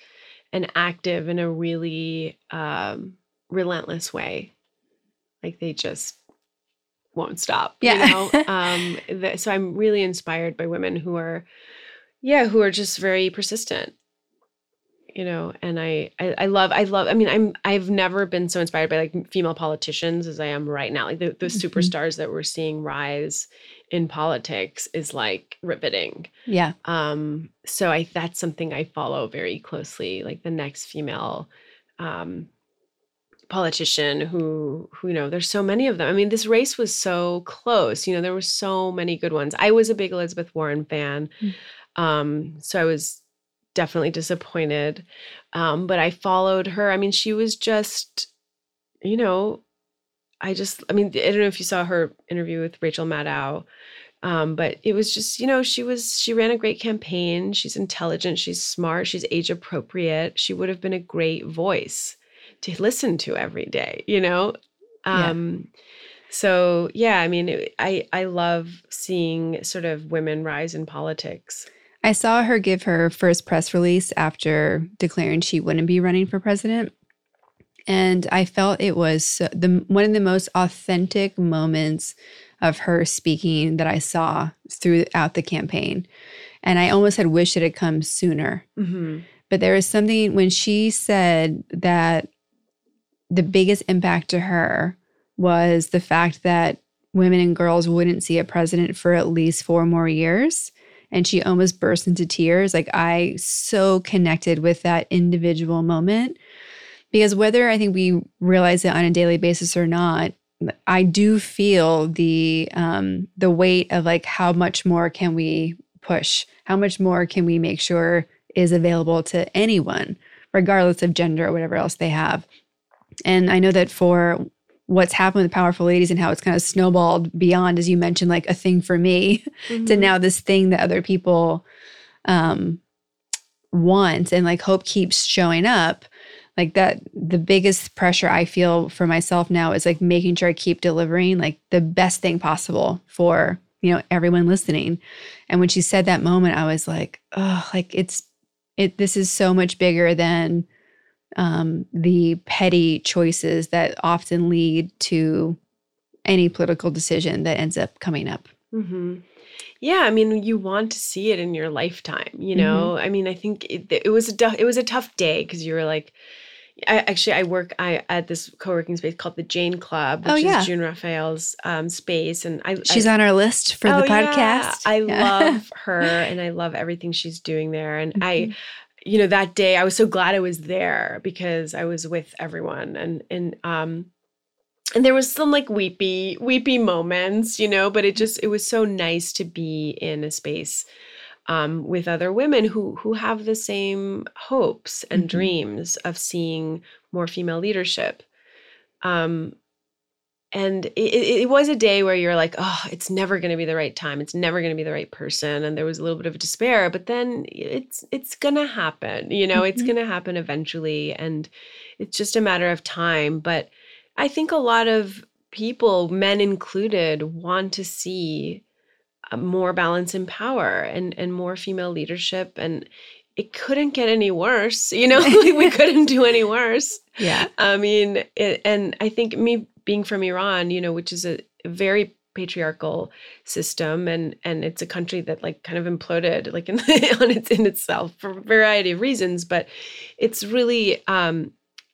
and active in a really um relentless way. Like they just won't stop Yeah. you know? Um th- so i'm really inspired by women who are yeah who are just very persistent you know and I, I i love i love i mean i'm i've never been so inspired by like female politicians as i am right now like the, the Mhm. superstars that we're seeing rise in politics is like riveting Yeah. um so i that's something i follow very closely like the next female um politician who who you know there's so many of them i mean this race was so close you know there were so many good ones i was a big elizabeth warren fan Mm. um so i was definitely disappointed um but i followed her. I mean she was just you know i just i mean i don't know if you saw her interview with rachel maddow um, but it was just you know she was she ran a great campaign. She's intelligent. She's smart. She's age appropriate. She would have been a great voice to listen to every day you know? Um, So yeah, I mean, it, I I love seeing sort of women rise in politics. I saw her give her first press release after declaring she wouldn't be running for president. And I felt it was the one of the most authentic moments of her speaking that I saw throughout the campaign. And I almost had wished it had come sooner. Mm-hmm. But there was something when she said that the biggest impact to her was the fact that women and girls wouldn't see a president for at least four more years. And she almost burst into tears. Like, I so connected with that individual moment because whether I think we realize it on a daily basis or not, I do feel the um, the weight of like how much more can we push? How much more can we make sure is available to anyone, regardless of gender or whatever else they have? And I know that for what's happened with powerful ladies and how it's kind of snowballed beyond, as you mentioned, like a thing for me Mm-hmm. to now this thing that other people um, want and like hope keeps showing up like that the biggest pressure i feel for myself now is like making sure i keep delivering like the best thing possible for you know everyone listening and when she said that moment i was like oh like it's it this is so much bigger than um the petty choices that often lead to any political decision that ends up coming up Mm-hmm. Yeah, I mean, you want to see it in your lifetime. You know, I mean, I think it, it was a du- it was a tough day because you were like, I actually I work I at this co-working space called the Jane Club, which Oh, yeah. is June Raphael's um, space, and I she's I, on our list for Oh, the yeah. podcast I Yeah. love her, and I love everything she's doing there, and I Mhm. You know that day i was so glad i was there because i was with everyone and and um and there was some like weepy weepy moments you know but it just it was so nice to be in a space um, with other women who who have the same hopes and Mhm. dreams of seeing more female leadership um and it, it, was a day where you're like oh it's never going to be the right time. It's never going to be the right person. And there was a little bit of despair but then it's it's going to happen you know it's Mhm. going to happen eventually and it's just a matter of time. But i think a lot of people men included want to see uh, more balance in power and and more female leadership and it couldn't get any worse you know? Like we couldn't do any worse. Yeah. I mean, it, and I think me being from Iran, you know, which is a very patriarchal system, and and it's a country that like kind of imploded like in on its in itself for a variety of reasons, but it's really um,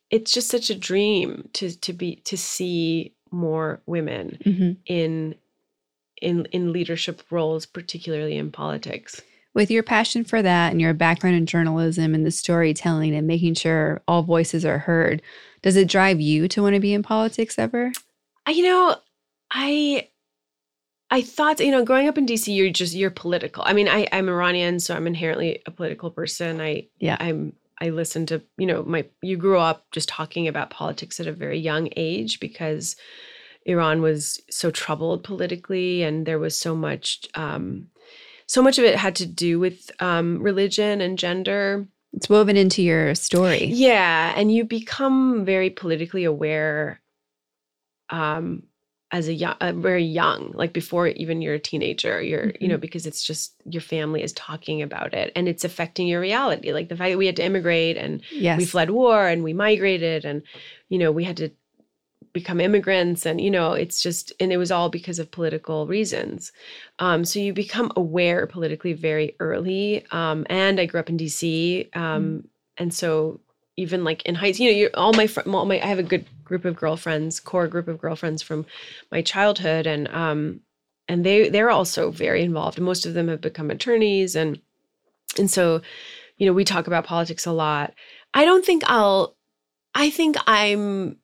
it's just such a dream to to be to see more women Mhm. in in in leadership roles, particularly in politics. with your passion for that and your background in journalism and the storytelling and making sure all voices are heard does it drive you to want to be in politics ever I, you know, I I thought, you know, growing up in DC, you're just you're political. I mean, I, I'm Iranian, so I'm inherently a political person. I Yeah. I'm I listened to, you know, my you grew up just talking about politics at a very young age because Iran was so troubled politically and there was so much um so much of it had to do with um religion and gender. It's woven into your story Yeah, and you become very politically aware um as a young, uh, very young, like before even you're a teenager, you're, you know, because it's just your family is talking about it and it's affecting your reality. Like the fact that we had to immigrate and yes we fled war and we migrated and, you know, we had to become immigrants and, you know, it's just, and it was all because of political reasons. Um, so you become aware politically very early. Um, and I grew up in DC. Um, And so even like in high you know, you're, all my, fr- all my, I have a good group of girlfriends, core group of girlfriends from my childhood. And, um, and they, they're also very involved. Most of them have become attorneys. And, and so, you know, we talk about politics a lot. I don't think I'll, I think I'm,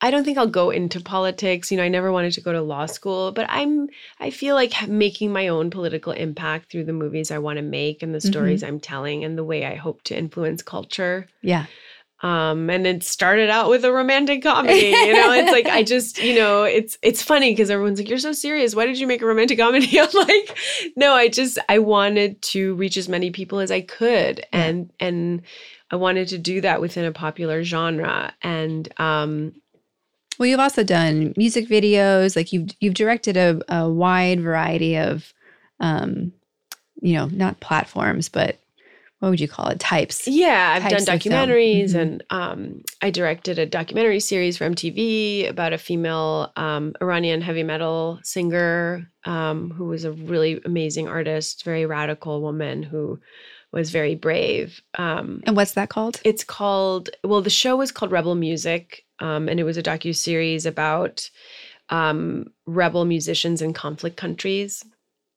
I don't think I'll go into politics. You know, I never wanted to go to law school, but I'm, I feel like making my own political impact through the movies I want to make and the stories I'm telling and the way I hope to influence culture. yeah Um, and it started out with a romantic comedy. You know, it's like I just, you know, it's it's funny because everyone's like, "You're so serious. Why did you make a romantic comedy?" I'm like, "No, I just I wanted to reach as many people as I could, and and I wanted to do that within a popular genre, and um, Well, you've also done music videos. Like you've you've directed a, a wide variety of, um, you know, not platforms, but what would you call it? Types. Yeah, I've types done documentaries, Mhm. and um, I directed a documentary series for MTV about a female um, Iranian heavy metal singer um, who was a really amazing artist, very radical woman who was very brave. Um, And what's that called? it's called well the show was called rebel music um, and it was a docu-series about um, rebel musicians in conflict countries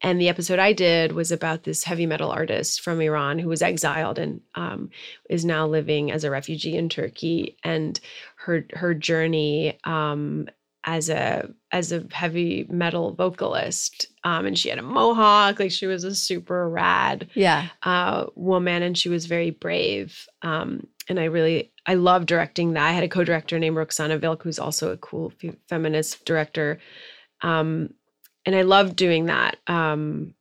and the episode i did was about this heavy metal artist from iran who was exiled and um, is now living as a refugee in turkey and her her journey um, as a as a heavy metal vocalist um, and she had a mohawk like she was a super rad Yeah. uh, woman and she was very brave. Um, and I really, I love directing that. I had a co-director named Roxana Vilk, who's also a cool fe- feminist director. Um, and I love doing that. Um,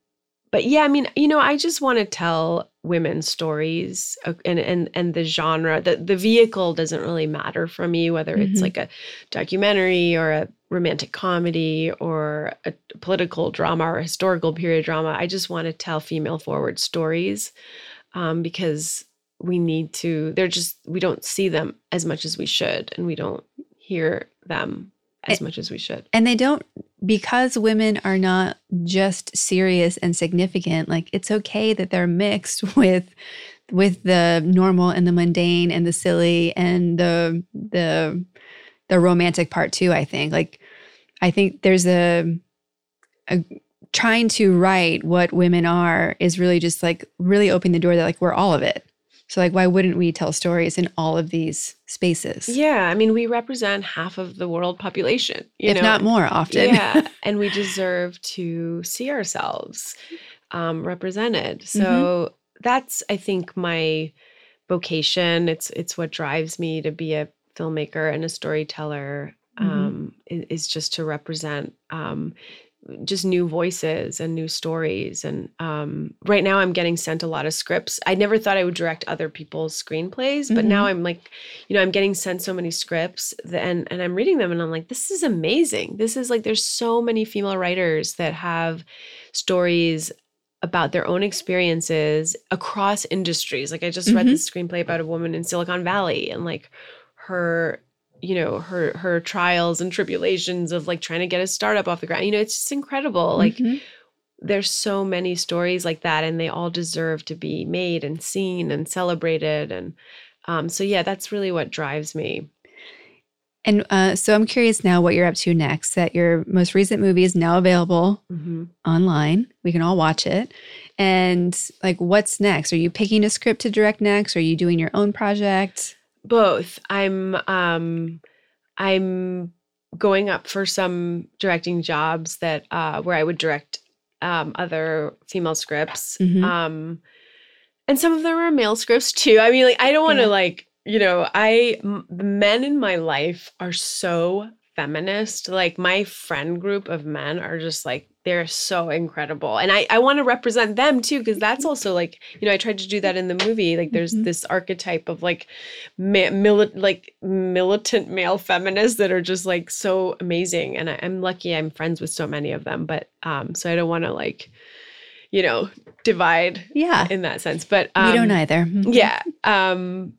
but yeah, I mean, you know, I just want to tell women's stories and, and, and the genre, the, the vehicle doesn't really matter for me, whether it's Mhm. like a documentary or a romantic comedy or a political drama or a historical period drama. I just want to tell female forward stories um, because we need to, they're just, we don't see them as much as we should and we don't hear them as much as we should. And they don't because women are not just serious and significant. Like it's okay that they're mixed with with the normal and the mundane and the silly and the the the romantic part too. I think like I think there's a a trying to write what women are is really just like really opening the door that like we're all of it. So like why wouldn't we tell stories in all of these spaces? Yeah. I mean, we represent half of the world population, you if know? not more often. yeah. And we deserve to see ourselves um, represented. So Mm-hmm. that's, I think, my vocation. It's it's what drives me to be a filmmaker and a storyteller. Mhm. Um, is just to represent um, just new voices and new stories. And um, right now, I'm getting sent a lot of scripts. I never thought I would direct other people's screenplays, but now I'm like, you know, I'm getting sent so many scripts, that, and and I'm reading them, and I'm like, this is amazing. This is like, there's so many female writers that have stories about their own experiences across industries. Like I just read Mhm. this screenplay about a woman in Silicon Valley and like her you know her her trials and tribulations of like trying to get a startup off the ground you know it's just incredible like Mhm. there's so many stories like that and they all deserve to be made and seen and celebrated and um, so yeah that's really what drives me And uh, so I'm curious now what you're up to next. That your most recent movie is now available hmm online. We can all watch it. And like, what's next? Are you picking a script to direct next? Are you doing your own project? Both i'm um i'm going up for some directing jobs that uh where i would direct um other female scripts Mhm. um and some of them are male scripts too i mean like i don't want to Yeah. like you know i m- the men in my life are so feminist like my friend group of men are just like they're so incredible and i i want to represent them too because that's also like you know i tried to do that in the movie like there's Mhm. this archetype of like ma- mili- like militant male feminists that are just like so amazing and I, i'm lucky i'm friends with so many of them but um so i don't want to like you know divide Yeah. in that sense but um, we don't either. Mhm. yeah um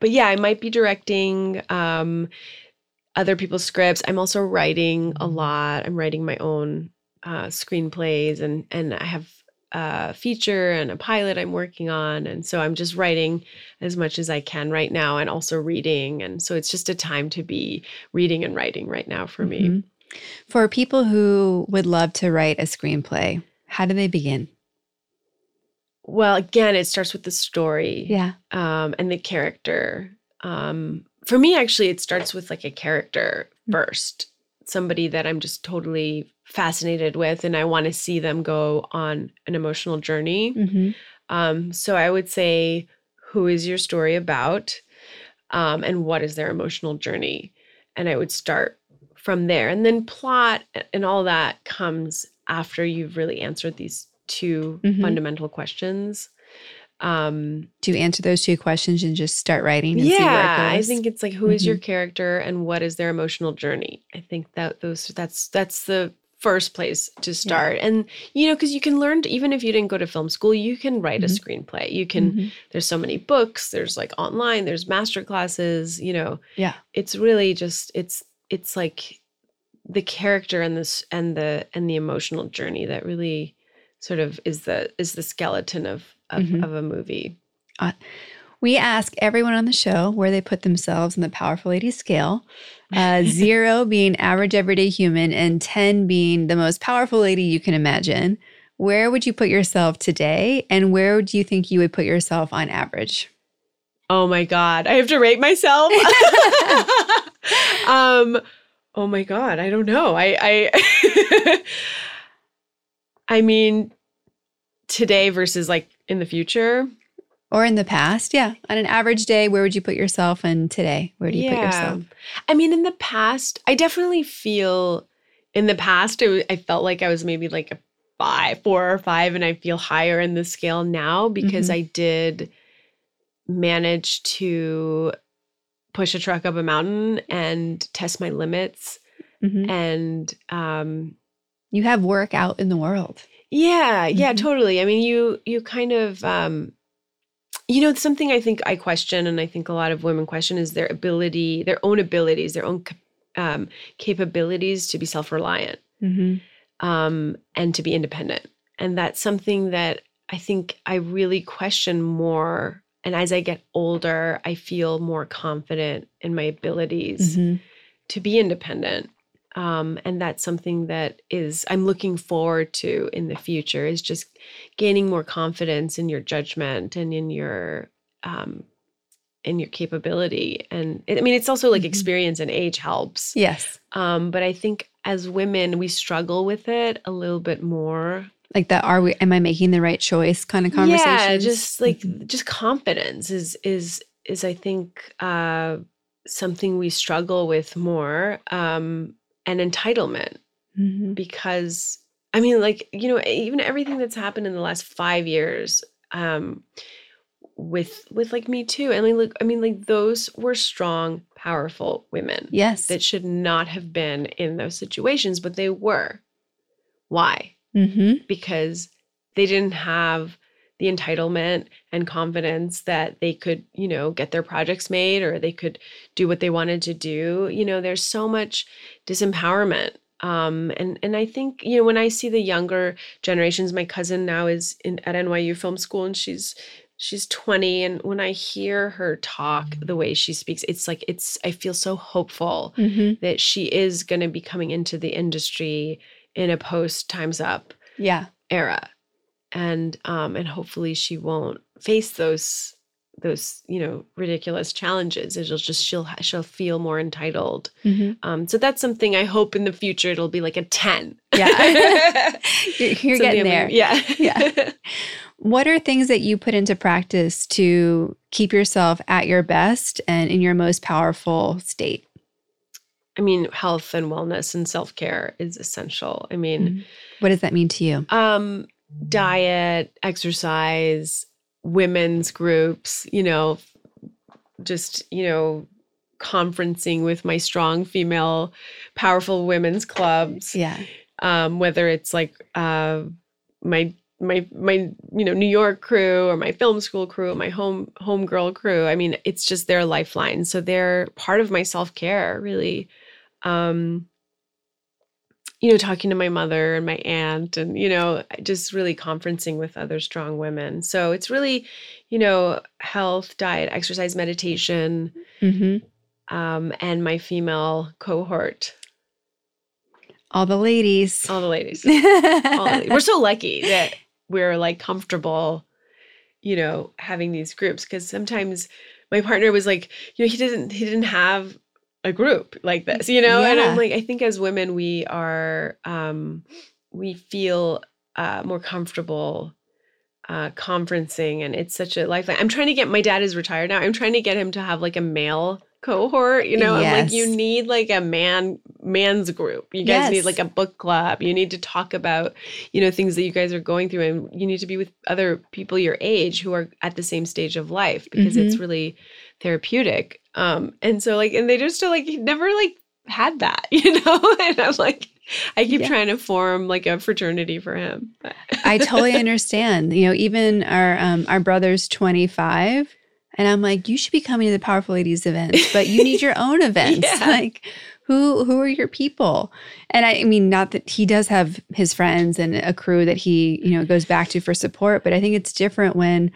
but yeah i might be directing um other people's scripts i'm also writing a lot i'm writing my own uh screenplays and and i have a feature and a pilot i'm working on and so i'm just writing as much as i can right now and also reading and so it's just a time to be reading and writing right now for me Mhm. For people who would love to write a screenplay, how do they begin? well again it starts with the story Yeah. um, and the character. Um, for me, actually, it starts with like a character Mm. first, somebody that I'm just totally fascinated with, and I want to see them go on an emotional journey. hmm Um, so I would say, who is your story about, um, and what is their emotional journey? And I would start from there, and then plot and all that comes after you've really answered these 2 Mhm. fundamental questions. Um, to answer those two questions and just start writing and see where it yeah, I think it's like who is your character and what is their emotional journey. I think that those that's that's the first place to start. And you know, because you can learn even if you didn't go to film school, you can write a Mhm. screenplay. You can. Mhm. There's so many books. There's like online. There's master classes. You know, Yeah. it's really just it's it's like the character and this and the and the emotional journey that really sort of is the is the skeleton of of, Mhm. of a movie. We ask everyone on the show where they put themselves in the Powerful Lady scale. Uh, zero being average everyday human, and 10 being the most powerful lady you can imagine. Where would you put yourself today? And where do you think you would put yourself on average? Oh my god, I have to rate myself. um oh my god, I don't know. I I I mean today versus like in the future. Or in the past? Yeah. On an average day, where would you put yourself? And today, where do you put yourself? I mean, in the past, I definitely feel in the past, it, I felt like I was maybe like a five, four or five, and I feel higher in the scale now because Mhm. I did manage to push a truck up a mountain and test my limits. Mhm. And um, You have work out in the world. yeah, yeah, Mhm. totally. I mean, you you kind of um you know, something I think I question and I think a lot of women question is their ability, their own abilities, their own um capabilities to be self-reliant Mm-hmm. um and to be independent. And that's something that I think I really question more and as I get older, I feel more confident in my abilities Mm-hmm. to be independent um, and that's something that is i'm looking forward to in the future is just gaining more confidence in your judgment and in your um, in your capability and i mean it's also like Mhm. experience and age helps Yes. um, but i think as women we struggle with it a little bit more Like that, are we, am I making the right choice kind of conversation? yeah just like Mhm. just confidence is is is i think uh something we struggle with more um and entitlement Mhm. because I mean, like, you know, even everything that's happened in the last five years, um, with with like me too. And like, look, I mean, like those were strong, powerful women Yes. that should not have been in those situations, but they were. Why? mm-hmm. Because they didn't have the entitlement and confidence that they could, you know, get their projects made or they could do what they wanted to do. You know, there's so much disempowerment. Um, and and I think you know when I see the younger generations, my cousin now is in at NYU Film School, and she's she's 20, and when I hear her talk the way she speaks, it's like it's I feel so hopeful Mm-hmm. that she is going to be coming into the industry in a post Times Up Yeah. era and um and hopefully she won't face those those you know ridiculous challenges it'll just she'll she'll feel more entitled Mm-hmm. um so that's something i hope in the future it'll be like a 10 Yeah. You're, you're getting there. yeah Yeah. What are things that you put into practice to keep yourself at your best and in your most powerful state? i mean health and wellness and self-care is essential i mean What does that mean to you? um diet exercise women's groups you know just you know conferencing with my strong female powerful women's clubs. Yeah. um whether it's like uh my my my you know new york crew or my film school crew or my home home girl crew. I mean it's just their lifeline. So they're part of my self-care really. Um you know talking to my mother and my aunt and you know just really conferencing with other strong women so it's really you know health diet exercise meditation Mm-hmm. um and my female cohort All the ladies. all the ladies all the ladies. we're so lucky that we're like comfortable you know having these groups because sometimes my partner was like you know he didn't he didn't have a group like this you know and i'm like i think as women we are um we feel uh more comfortable uh conferencing and it's such a lifeline i'm trying to get my dad is retired now i'm trying to get him to have like a male cohort. You know, I'm like, you need like a man man's group. You guys need like a book club. You need to talk about, you know, things that you guys are going through, and you need to be with other people your age who are at the same stage of life because it's really therapeutic. Um, and so like, and they just are like never like had that, you know. and I'm like, I keep Yeah. trying to form like a fraternity for him. I totally understand. You know, even our um, our brother's 25, and I'm like, you should be coming to the Powerful Ladies events, but you need your own events. Yeah. Like, who who are your people? And I, I mean, not that he does have his friends and a crew that he you know goes back to for support, but I think it's different when.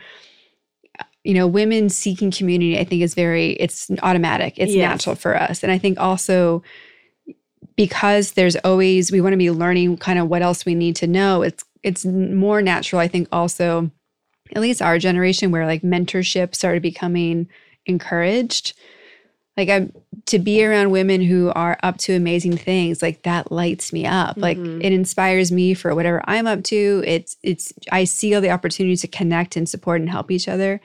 You know, women seeking community, I think is very, it's automatic. It's Yes. natural for us. And I think also because there's always we want to be learning kind of what else we need to know it's it's more natural i think also at least our generation where like mentorship started becoming encouraged like i'm to be around women who are up to amazing things like that lights me up like Mhm. it inspires me for whatever i'm up to it's it's i see all the opportunities to connect and support and help each other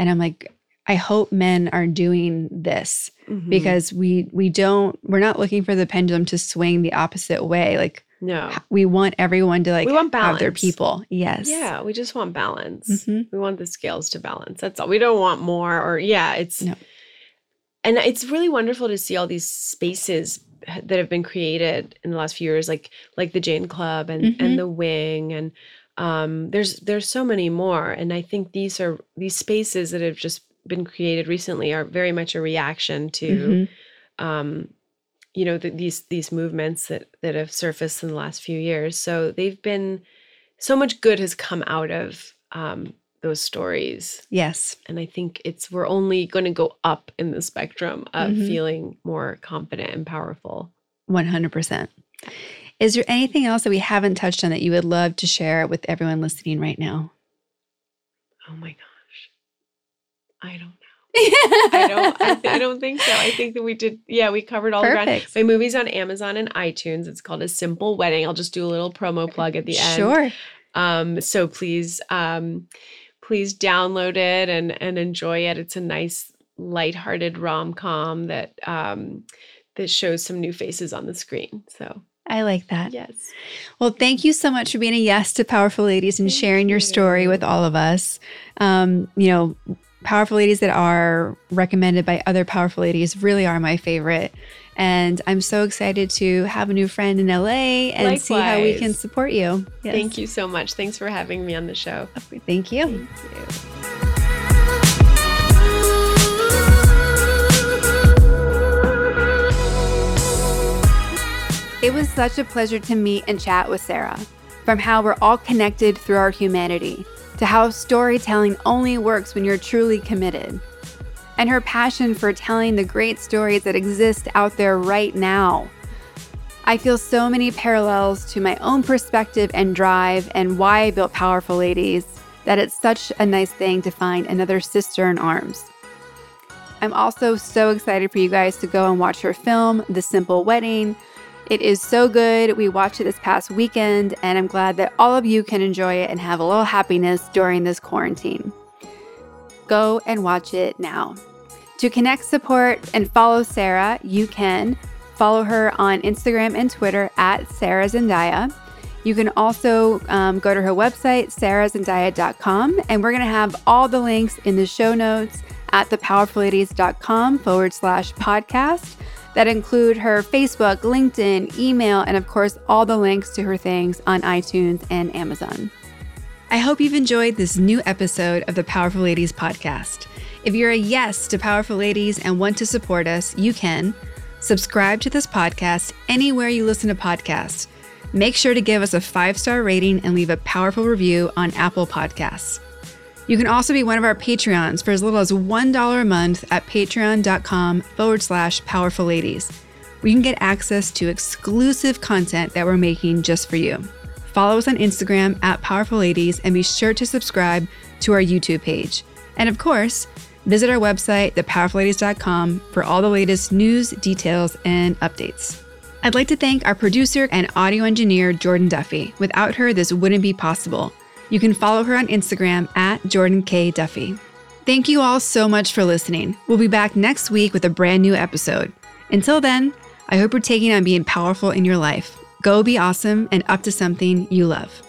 and i'm like i hope men are doing this Mhm. because we we don't we're not looking for the pendulum to swing the opposite way like no, we want everyone to like We want have their people yes yeah, we just want balance. Mhm. We want the scales to balance. That's all. We don't want more or yeah, it's No. and it's really wonderful to see all these spaces that have been created in the last few years, like like the Jane Club and Mhm. and the Wing and um there's there's so many more. And I think these are these spaces that have just been created recently are very much a reaction to Mhm. um, you know th these these movements that that have surfaced in the last few years. So they've been so much good has come out of um, those stories, yes and I think it's we're only going to go up in the spectrum of Mhm. feeling more confident and powerful. 100% is there anything else that we haven't touched on that you would love to share with everyone listening right now Oh my gosh, I don't know. I don't. I, th- I don't think so. I think that we did. Yeah, we covered all the ground. My movie's on Amazon and iTunes. It's called A Simple Wedding. I'll just do a little promo plug at the end. sure Um, so please, um, please download it and and enjoy it. It's a nice, lighthearted rom com that um, that shows some new faces on the screen. So i like that yes, Well, thank you so much for being a yes to Powerful Ladies and Thank sharing your story you. with all of us. Um, you know, Powerful Ladies that are recommended by other Powerful Ladies really are my favorite. And I'm so excited to have a new friend in LA and see how we can support you. Yes. thank you so much. Thanks for having me on the show. Thank you. Thank you. It was such a pleasure to meet and chat with Sara. From how we're all connected through our humanity, to how storytelling only works when you're truly committed, and her passion for telling the great stories that exist out there right now. I feel so many parallels to my own perspective and drive and why I built Powerful Ladies that it's such a nice thing to find another sister in arms. I'm also so excited for you guys to go and watch her film, The Simple Wedding. It is so good. We watched it this past weekend, and I'm glad that all of you can enjoy it and have a little happiness during this quarantine. Go and watch it now. To connect, support, and follow Sara, you can follow her on Instagram and Twitter at Sara Zandieh. You can also um, go to her website, sarazandieh.com, and we're going to have all the links in the show notes at thepowerfulladies.com forward slash podcast that include her Facebook, LinkedIn, email, and of course, all the links to her things on iTunes and Amazon. I hope you've enjoyed this new episode of the Powerful Ladies podcast. If you're a yes to Powerful Ladies and want to support us, you can subscribe to this podcast anywhere you listen to podcasts. Make sure to give us a five star rating and leave a powerful review on Apple Podcasts. You can also be one of our Patreons for as little as $1 a month at patreon.com forward slash powerful ladies. where you can get access to exclusive content that we're making just for you. Follow us on Instagram at Powerful Ladies and be sure to subscribe to our YouTube page. And of course, visit our website, thepowerfulladies.com, for all the latest news, details, and updates. I'd like to thank our producer and audio engineer, Jordan Duffy. Without her, this wouldn't be possible. You can follow her on Instagram at Jordan K. Duffy. Thank you all so much for listening. We'll be back next week with a brand new episode. Until then, I hope you're taking on being powerful in your life. Go be awesome and up to something you love.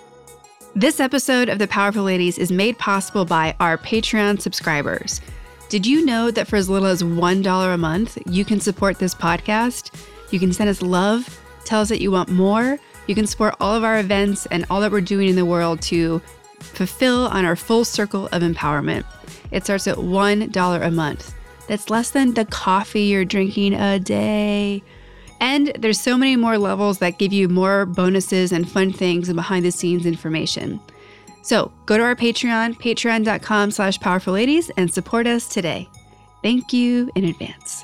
This episode of The Powerful Ladies is made possible by our Patreon subscribers. Did you know that for as little as $1 a month, you can support this podcast? You can send us love, tell us that you want more. You can support all of our events and all that we're doing in the world to fulfill on our full circle of empowerment. It starts at $1 a month. That's less than the coffee you're drinking a day. And there's so many more levels that give you more bonuses and fun things and behind the scenes information. So go to our Patreon, patreon.com slash powerful ladies, and support us today. Thank you in advance.